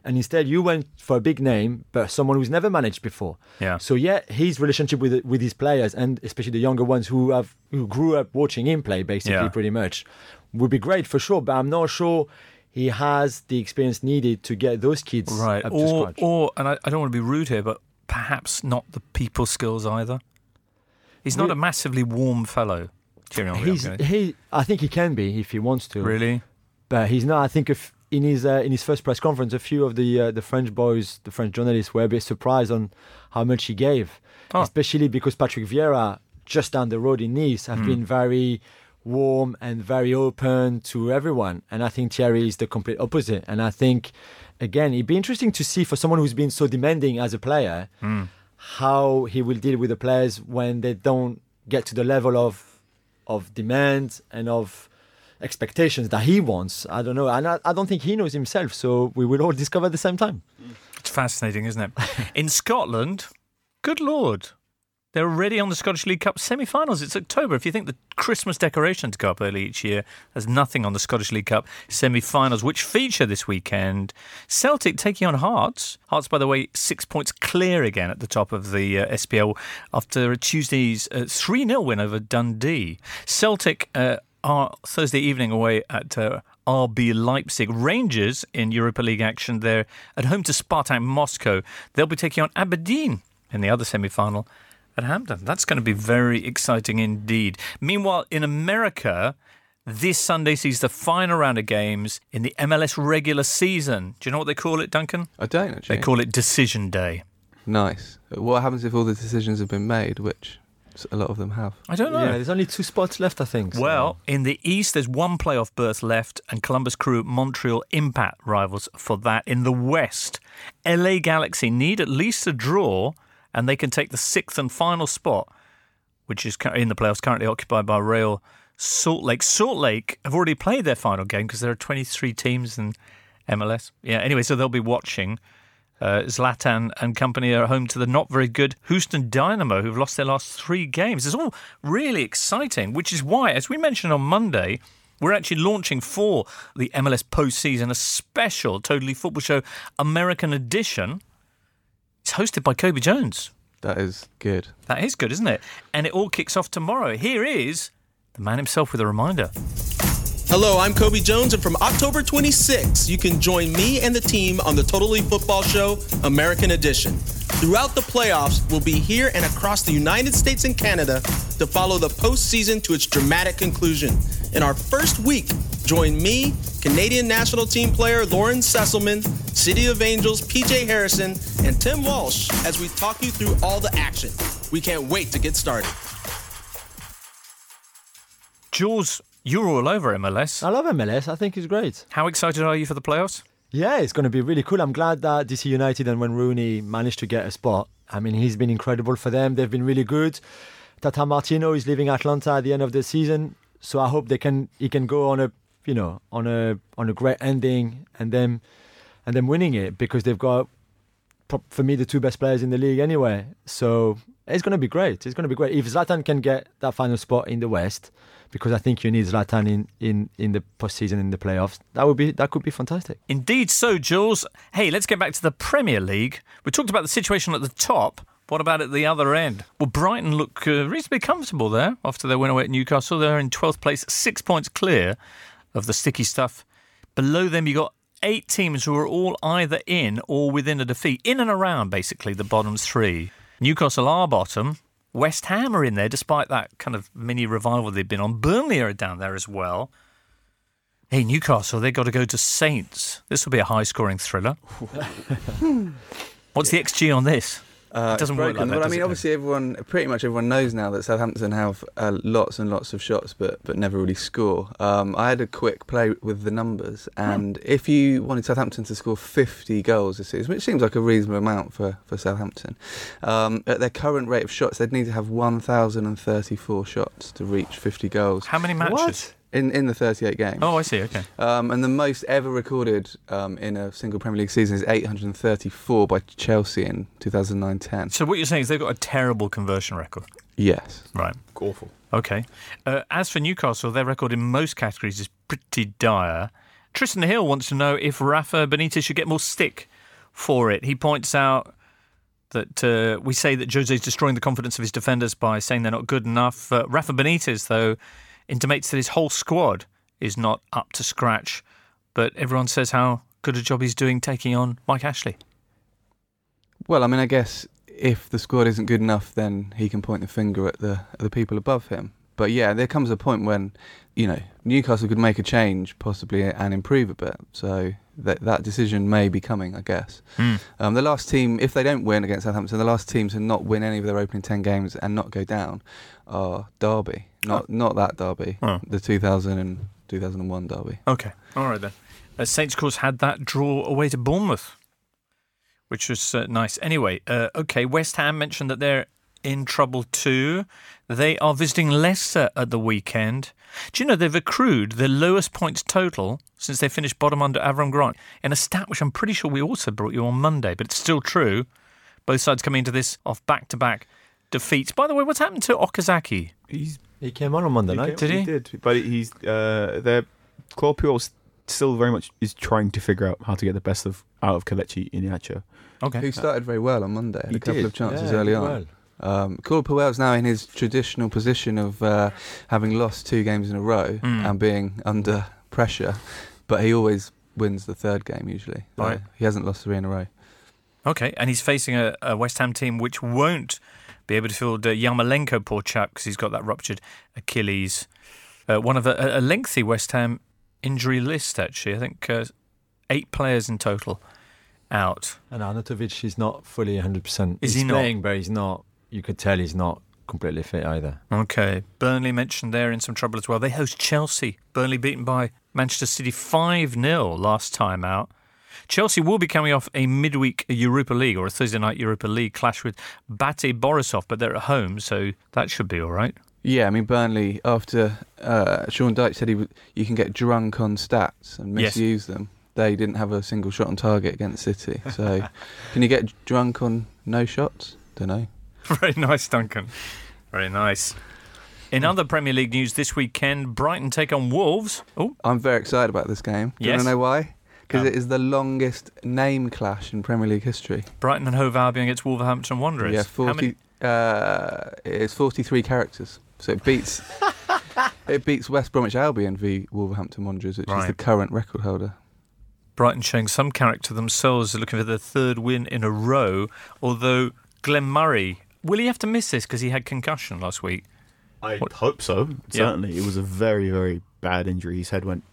Speaker 4: And instead, you went for a big name, but someone who's never managed before.
Speaker 1: Yeah.
Speaker 4: So yeah, his relationship with with his players, and especially the younger ones who have who grew up watching him play, basically,
Speaker 1: Yeah.
Speaker 4: pretty much, would be great for sure. But I'm not sure he has the experience needed to get those kids
Speaker 1: Right.
Speaker 4: up to
Speaker 1: Or,
Speaker 4: scratch.
Speaker 1: or, and I, I don't want to be rude here, but perhaps not the people skills either. He's not
Speaker 4: Re-
Speaker 1: a massively warm fellow.
Speaker 4: He's he. I think he can be if he wants to.
Speaker 1: really?
Speaker 4: but he's not. I think if in his uh, in his first press conference, a few of the uh, the French boys, the French journalists, were a bit surprised on how much he gave,
Speaker 1: Oh.
Speaker 4: especially because Patrick Vieira, just down the road in Nice, have been very warm and very open to everyone. And I think Thierry is the complete opposite. And I think again, it'd be interesting to see for someone who's been so demanding as a player,
Speaker 1: Hmm.
Speaker 4: how he will deal with the players when they don't get to the level of of demand and of expectations that he wants. I don't know. And I, I don't think he knows himself. So we will all discover at the same time.
Speaker 1: It's fascinating, isn't it? In Scotland, good lord, they're already on the Scottish League Cup semi-finals. It's October. If you think the Christmas decorations go up early each year, there's nothing on the Scottish League Cup semi-finals, which feature this weekend. Celtic taking on Hearts. Hearts, by the way, six points clear again at the top of the uh, SPL after Tuesday's uh, 3-0 win over Dundee. Celtic uh, are Thursday evening away at uh, RB Leipzig. Rangers in Europa League action. They're at home to Spartak Moscow. They'll be taking on Aberdeen in the other semi final at Hampden. That's going to be very exciting indeed. Meanwhile, in America, this Sunday sees the final round of games in the MLS regular season. Do you know what they call it, Duncan?
Speaker 2: I don't actually.
Speaker 1: They call it Decision Day.
Speaker 2: nice. What happens if all the decisions have been made, which a lot of them have?
Speaker 1: I don't know.
Speaker 4: Yeah, there's only two spots left, I think. so-
Speaker 1: Well, in the East, there's one playoff berth left, and Columbus Crew, Montreal Impact rivals for that. In the West, LA Galaxy need at least a draw, and they can take the sixth and final spot, which is in the playoffs, currently occupied by Real Salt Lake. Salt Lake have already played their final game because there are 23 teams in MLS. Yeah, anyway, so they'll be watching. Uh, Zlatan and company are home to the not very good Houston Dynamo, who've lost their last three games. It's all really exciting, which is why, as we mentioned on Monday, we're actually launching for the MLS postseason a special Totally Football Show American edition. It's hosted by Kobe Jones.
Speaker 2: That is good.
Speaker 1: That is good, isn't it? And it all kicks off tomorrow. Here is the man himself with a reminder.
Speaker 9: Hello, I'm Kobe Jones, and from October 26, you can join me and the team on the Totally Football Show American Edition. Throughout the playoffs, we'll be here and across the United States and Canada to follow the postseason to its dramatic conclusion. In our first week, join me, Canadian national team player Lauren Sesselman, City of Angels PJ Harrison, and Tim Walsh as we talk you through all the action. We can't wait to get started.
Speaker 1: Jules, you're all over MLS.
Speaker 4: I love MLS. I think it's great.
Speaker 1: How excited are you for the playoffs?
Speaker 4: Yeah, it's going to be really cool. I'm glad that DC United and when Rooney managed to get a spot. I mean, he's been incredible for them. They've been really good. Tata Martino is leaving Atlanta at the end of the season. So I hope they can he can go on a you know on a on a great ending and then and then winning it because they've got for me the two best players in the league anyway. So it's going to be great. It's going to be great if Zlatan can get that final spot in the West because I think you need Zlatan in in in the postseason in the playoffs. That would be that could be fantastic.
Speaker 1: Indeed, so Jules. Hey, let's get back to the Premier League. We talked about the situation at the top. What about at the other end? Well, Brighton look uh, reasonably comfortable there after their win away at Newcastle. They're in 12th place, six points clear of the sticky stuff. Below them, you got eight teams who are all either in or within a defeat, in and around basically the bottom three. Newcastle are bottom. West Ham are in there despite that kind of mini revival they've been on. Burnley are down there as well. Hey, Newcastle, they've got to go to Saints. This will be a high scoring thriller. What's the XG on this?
Speaker 2: Uh,
Speaker 1: It doesn't work like that,
Speaker 2: Well, I mean, obviously, everyone, pretty much everyone knows now that Southampton have uh, lots and lots of shots, but but never really score. Um, I had a quick play with the numbers, and if you wanted Southampton to score 50 goals this season, which seems like a reasonable amount for for Southampton, um, at their current rate of shots, they'd need to have 1,034 shots to reach 50 goals.
Speaker 1: How many matches?
Speaker 2: In, in the 38 games.
Speaker 1: Oh, I see. Okay.
Speaker 2: Um, and the most ever recorded um, in a single Premier League season is 834 by Chelsea in 2009-10.
Speaker 1: So what you're saying is they've got a terrible conversion record.
Speaker 2: Yes.
Speaker 1: Right.
Speaker 3: Awful.
Speaker 1: Okay. Uh, as for Newcastle, their record in most categories is pretty dire. Tristan Hill wants to know if Rafa Benitez should get more stick for it. He points out that uh, we say that Jose is destroying the confidence of his defenders by saying they're not good enough. Uh, Rafa Benitez, though, intimates that his whole squad is not up to scratch, but everyone says how good a job he's doing taking on Mike Ashley.
Speaker 2: Well, I mean, I guess if the squad isn't good enough, then he can point the finger at the at the people above him. But yeah, there comes a point when, you know, Newcastle could make a change possibly and improve a bit. So that that decision may be coming, I guess.
Speaker 1: Hmm.
Speaker 2: Um, the last team, if they don't win against Southampton, the last team to not win any of their opening ten games and not go down are Derby. Not not that Derby,
Speaker 1: Oh.
Speaker 2: the 2000 and 2001 Derby.
Speaker 1: Okay. All right then. Uh, Saints, of course, had that draw away to Bournemouth, which was uh, nice. Anyway, uh, okay. West Ham mentioned that they're in trouble too. They are visiting Leicester at the weekend. Do you know they've accrued their lowest points total since they finished bottom under Avram Grant in a stat which I'm pretty sure we also brought you on Monday, but it's still true. Both sides coming into this off back-to-back defeats. By the way, what's happened to Okazaki?
Speaker 3: He's
Speaker 4: He came on on Monday night.
Speaker 1: Did he?
Speaker 3: did, but he's uh, their Claude Puel still very much is trying to figure out how to get the best of out of Kelechi Iheanacho.
Speaker 1: Okay.
Speaker 2: Who started very well on Monday, had
Speaker 3: He
Speaker 2: a couple
Speaker 3: did.
Speaker 2: of chances
Speaker 4: Yeah,
Speaker 2: early on.
Speaker 4: well.
Speaker 2: Um, Claude Puel's now in his traditional position of uh, having lost two games in a row
Speaker 1: Mm.
Speaker 2: and being under pressure, but he always wins the third game usually. So
Speaker 1: Right.
Speaker 2: He hasn't lost three in a row.
Speaker 1: Okay, and he's facing a, a West Ham team which won't be able to field uh, Yarmolenko, poor chap, because he's got that ruptured Achilles. Uh, one of a, a lengthy West Ham injury list, actually. I think uh, eight players in total out.
Speaker 4: And Arnautovic is not fully 100%.
Speaker 1: Is
Speaker 4: he's
Speaker 1: he not?
Speaker 4: playing, but he's not. You could tell he's not completely fit either.
Speaker 1: Okay, Burnley mentioned they're in some trouble as well. They host Chelsea. Burnley beaten by Manchester City 5 0 last time out. Chelsea will be coming off a midweek Europa League or a Thursday night Europa League clash with Bate Borisov, but they're at home, so that should be all right.
Speaker 2: Yeah, I mean Burnley. After uh, Sean Dyche said he w- you can get drunk on stats and
Speaker 1: Yes.
Speaker 2: misuse them, they didn't have a single shot on target against City. So, can you get drunk on no shots? Don't know.
Speaker 1: Very nice, Duncan. Very nice. In other Premier League news this weekend, Brighton take on Wolves. Oh,
Speaker 2: I'm very excited about this game. Do you want to know why? Because
Speaker 1: No.
Speaker 2: it is the longest name clash in Premier League history.
Speaker 1: Brighton and Hove Albion against Wolverhampton Wanderers.
Speaker 2: Yeah,
Speaker 1: How many-
Speaker 2: 40. Uh, it's 43 characters, so it beats it beats West Bromwich Albion v Wolverhampton Wanderers, which is the current record holder.
Speaker 1: Brighton showing some character themselves, looking for their third win in a row. Although Glenn Murray, will he have to miss this because he had concussion last week?
Speaker 3: I
Speaker 1: What-
Speaker 3: hope so.
Speaker 1: Yeah.
Speaker 3: Certainly, it was a very, very bad injury. His head went.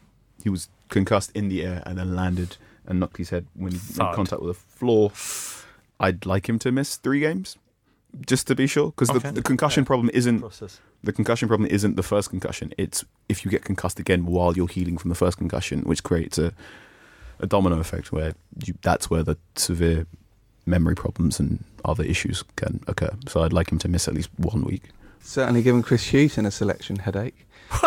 Speaker 3: He was concussed in the air and then landed and knocked his head when he
Speaker 1: Thud.
Speaker 3: made contact with the floor. I'd like him to miss three games, just to be sure, because
Speaker 1: Okay.
Speaker 3: the, the concussion problem isn't
Speaker 4: Process.
Speaker 3: the concussion problem isn't the first concussion. It's if you get concussed again while you're healing from the first concussion, which creates a a domino effect where you, that's where the severe memory problems and other issues can occur. So I'd like him to miss at least one week.
Speaker 2: certainly given Chris Hughton a selection headache.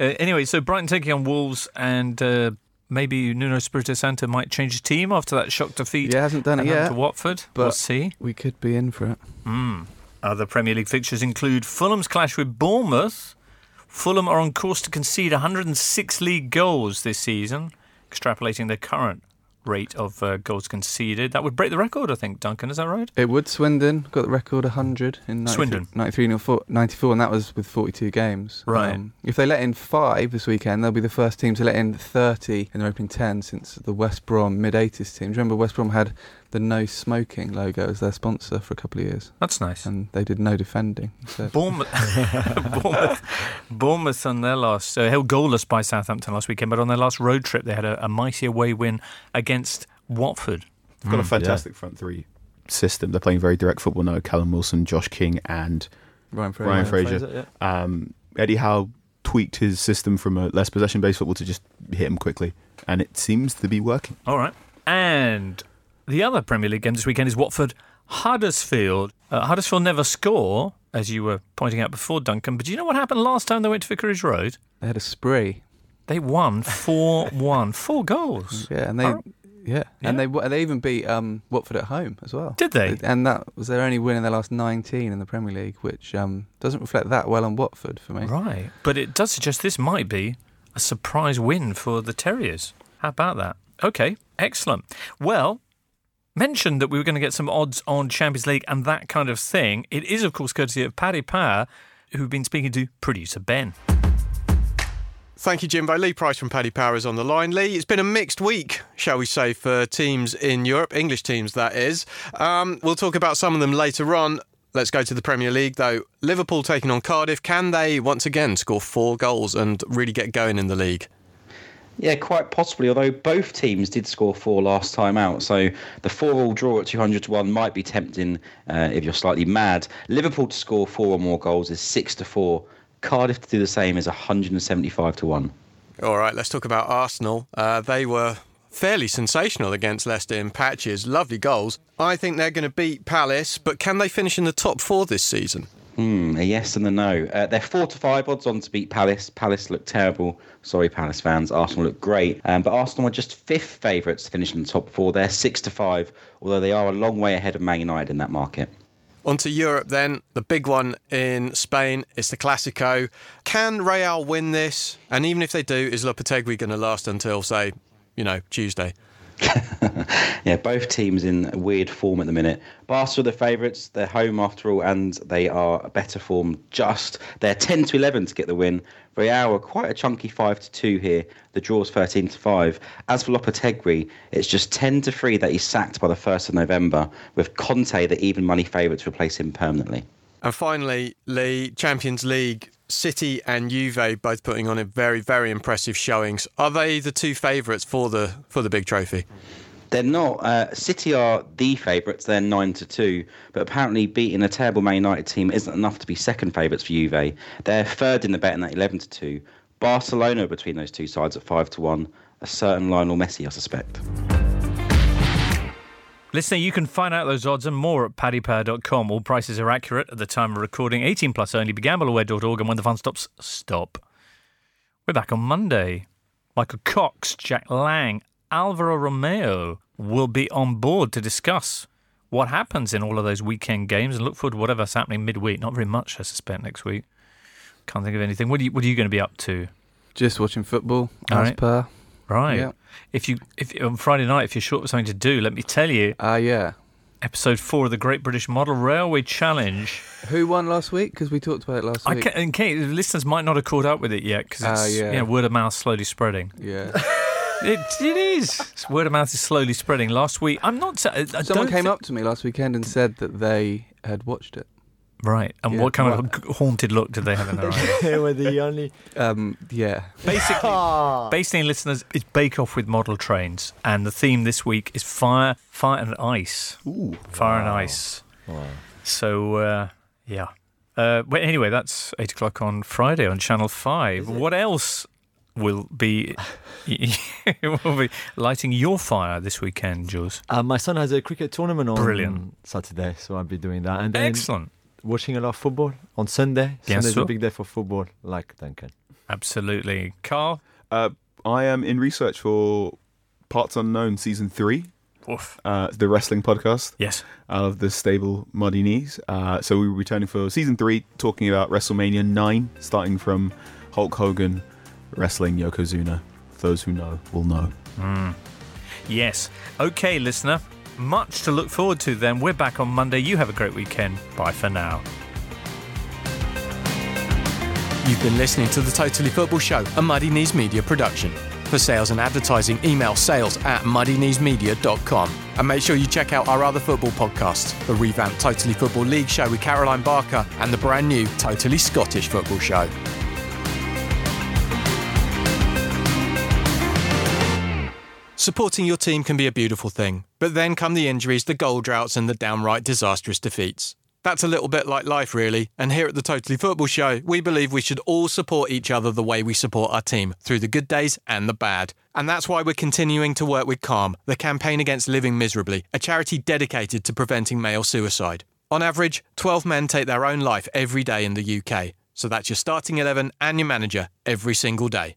Speaker 1: Uh, anyway, so Brighton taking on Wolves, and uh, maybe Nuno Espirito Santo might change his team after that shock defeat.
Speaker 2: Yeah, hasn't done it yet.
Speaker 1: To Watford,
Speaker 2: but
Speaker 1: we'll see.
Speaker 2: We could be in for it.
Speaker 1: Mm. Other Premier League fixtures include Fulham's clash with Bournemouth. Fulham are on course to concede 106 league goals this season, extrapolating their current rate of uh, goals conceded. That would break the record, I think, Duncan. Is that right?
Speaker 2: It would. Swindon got the record 100 in 93,
Speaker 1: Swindon.
Speaker 2: 93 94, and that was with 42 games. Um,
Speaker 1: Right.
Speaker 2: if they let in five this weekend, they'll be the first team to let in 30 in their opening 10 since the West Brom mid 80s team. Do you remember West Brom had the no smoking logo as their sponsor for a couple of years?
Speaker 1: That's nice.
Speaker 2: And they did no defending. So.
Speaker 1: Bournemouth, Bournemouth, Bournemouth on their last, uh, held goalless by Southampton last weekend, but on their last road trip, they had a, a mighty away win against Watford.
Speaker 3: They've got a fantastic front three system. They're playing very direct football now. Callum Wilson, Josh King, and
Speaker 2: Ryan Fraser.
Speaker 3: Ryan
Speaker 2: Ryan
Speaker 3: Fraser.
Speaker 2: Fraser,
Speaker 3: um, Eddie Howe tweaked his system from a less possession-based football to just hit him quickly, and it seems to be working.
Speaker 1: All right. And the other Premier League game this weekend is Watford Huddersfield. Uh, Huddersfield never score, as you were pointing out before, Duncan. But do you know what happened last time they went to Vicarage Road?
Speaker 2: They had a spree.
Speaker 1: They won 4 1. Four goals.
Speaker 2: Yeah, and they.
Speaker 1: Oh.
Speaker 2: Yeah. and they they even beat um, Watford at home as well.
Speaker 1: Did they?
Speaker 2: And that was their only win in their last 19 in the Premier League, which um, doesn't reflect that well on Watford for me.
Speaker 1: Right. But it does suggest this might be a surprise win for the Terriers. How about that? Okay, excellent. Well, mentioned that we were going to get some odds on Champions League and that kind of thing. It is, of course, courtesy of Paddy Power, who've been speaking to producer Ben.
Speaker 10: Thank you, Jimbo. Lee Price from Paddy Power is on the line. Lee, it's been a mixed week, shall we say, for teams in Europe, English teams, that is. Um, we'll talk about some of them later on. Let's go to the Premier League, though. Liverpool taking on Cardiff. Can they once again score four goals and really get going in the league?
Speaker 11: Yeah, quite possibly. Although both teams did score four last time out, so the four-all draw at two hundred to one might be tempting uh, if you're slightly mad. Liverpool to score four or more goals is six to four. Cardiff to do the same is one hundred and seventy-five to one.
Speaker 10: All right, let's talk about Arsenal. Uh, they were fairly sensational against Leicester in patches. Lovely goals. I think they're going to beat Palace, but can they finish in the top four this season?
Speaker 11: Hmm, a yes and a no. Uh, they're four to five odds on to beat Palace. Palace look terrible. Sorry, Palace fans. Arsenal look great, um, but Arsenal are just fifth favourites to finish in the top four. They're six to five, although they are a long way ahead of Man United in that market.
Speaker 10: On to Europe then. The big one in Spain is the Clásico. Can Real win this? And even if they do, is Lopetegui going to last until, say, you know, Tuesday?
Speaker 11: Yeah, both teams in weird form at the minute. Barca are the favourites. They're home after all, and they are better form. Just they're ten to eleven to get the win. Real are quite a chunky five to two here. The draw's thirteen to five. As for Lopetegui, it's just ten to three that he's sacked by the first of November, with Conte the even money favourite to replace him permanently.
Speaker 10: And finally, Lee, Champions League, City and Juve both putting on a very, very impressive showings. Are they the two favourites for the for the big trophy?
Speaker 11: They're not. Uh, City are the favourites. They're nine to two, but apparently beating a terrible Man United team isn't enough to be second favourites for Juve. They're third in the betting at eleven to two. Barcelona between those two sides at five to one. A certain Lionel Messi, I suspect.
Speaker 1: Listener, you can find out those odds and more at paddypower.com. All prices are accurate at the time of recording. 18 plus only. BeGambleAware.org and when the fun stops, stop. We're back on Monday. Michael Cox, Jack Lang, Alvaro Romero will be on board to discuss what happens in all of those weekend games and look forward to whatever's happening midweek. Not very much, I suspect, next week. Can't think of anything. What are you, what are you going to be up to?
Speaker 2: Just watching football,
Speaker 1: All
Speaker 2: as
Speaker 1: right.
Speaker 2: per.
Speaker 1: Right.
Speaker 2: Yeah.
Speaker 1: If you if on Friday night, if you're short of something to do, let me tell you.
Speaker 2: Ah, yeah.
Speaker 1: Episode four of the Great British Model Railway Challenge.
Speaker 2: Who won last week? Because we talked about it last
Speaker 1: I
Speaker 2: week.
Speaker 1: can, and Kate, the listeners might not have caught up with it yet because it's
Speaker 2: Ah, yeah.
Speaker 1: you know, word of mouth slowly spreading.
Speaker 2: Yeah.
Speaker 1: It, it is. It's word of mouth is slowly spreading. Last week, I'm not. I
Speaker 2: Someone came
Speaker 1: thi-
Speaker 2: up to me last weekend and said that they had watched it.
Speaker 1: Right. And
Speaker 2: Yeah,
Speaker 1: what kind
Speaker 2: well-
Speaker 1: of haunted look did they have in their eyes?
Speaker 4: they were the only.
Speaker 2: Um, yeah.
Speaker 1: Basically, basically, listeners, it's Bake Off with model trains, and the theme this week is fire, fire and ice.
Speaker 3: Ooh,
Speaker 1: fire and ice. Wow. So uh, yeah. Uh, well, anyway, that's eight o'clock on Friday on Channel Five. What else will be will be lighting your fire this weekend, Jules?
Speaker 4: Uh, my son has a cricket tournament on
Speaker 1: Brilliant.
Speaker 4: Saturday, so I'll be doing that. And then
Speaker 1: Excellent.
Speaker 4: Watching a lot of football on Sunday.
Speaker 1: Bien
Speaker 4: Sunday's
Speaker 1: sûr.
Speaker 4: a big day for football, like Duncan.
Speaker 1: Absolutely. Carl?
Speaker 3: Uh, I am in research for Parts Unknown season three,
Speaker 1: Woof.
Speaker 3: uh, the wrestling podcast.
Speaker 1: Yes.
Speaker 3: Out of the stable Muddy Knees. Uh, so we will be returning for season three, talking about WrestleMania 9, starting from Hulk Hogan wrestling Yokozuna. Those who know will know.
Speaker 1: Yes. Okay, listener. Much to look forward to then. We're back on Monday. You have a great weekend. Bye for now.
Speaker 5: You've been listening to the Totally Football Show, a Muddy Knees Media production. For sales and advertising, email sales at muddykneesmedia.com. And make sure you check out our other football podcasts the revamped Totally Football League show with Caroline Barker and the brand new Totally Scottish Football Show. Supporting your team can be a beautiful thing, but then come the injuries, the goal droughts, and the downright disastrous defeats. That's a little bit like life, really. And here at the Totally Football Show, we believe we should all support each other the way we support our team, through the good days and the bad. And that's why we're continuing to work with Calm, the campaign against living miserably, a charity dedicated to preventing male suicide. On average, 12 men take their own life every day in the UK. So that's your starting 11 and your manager every single day.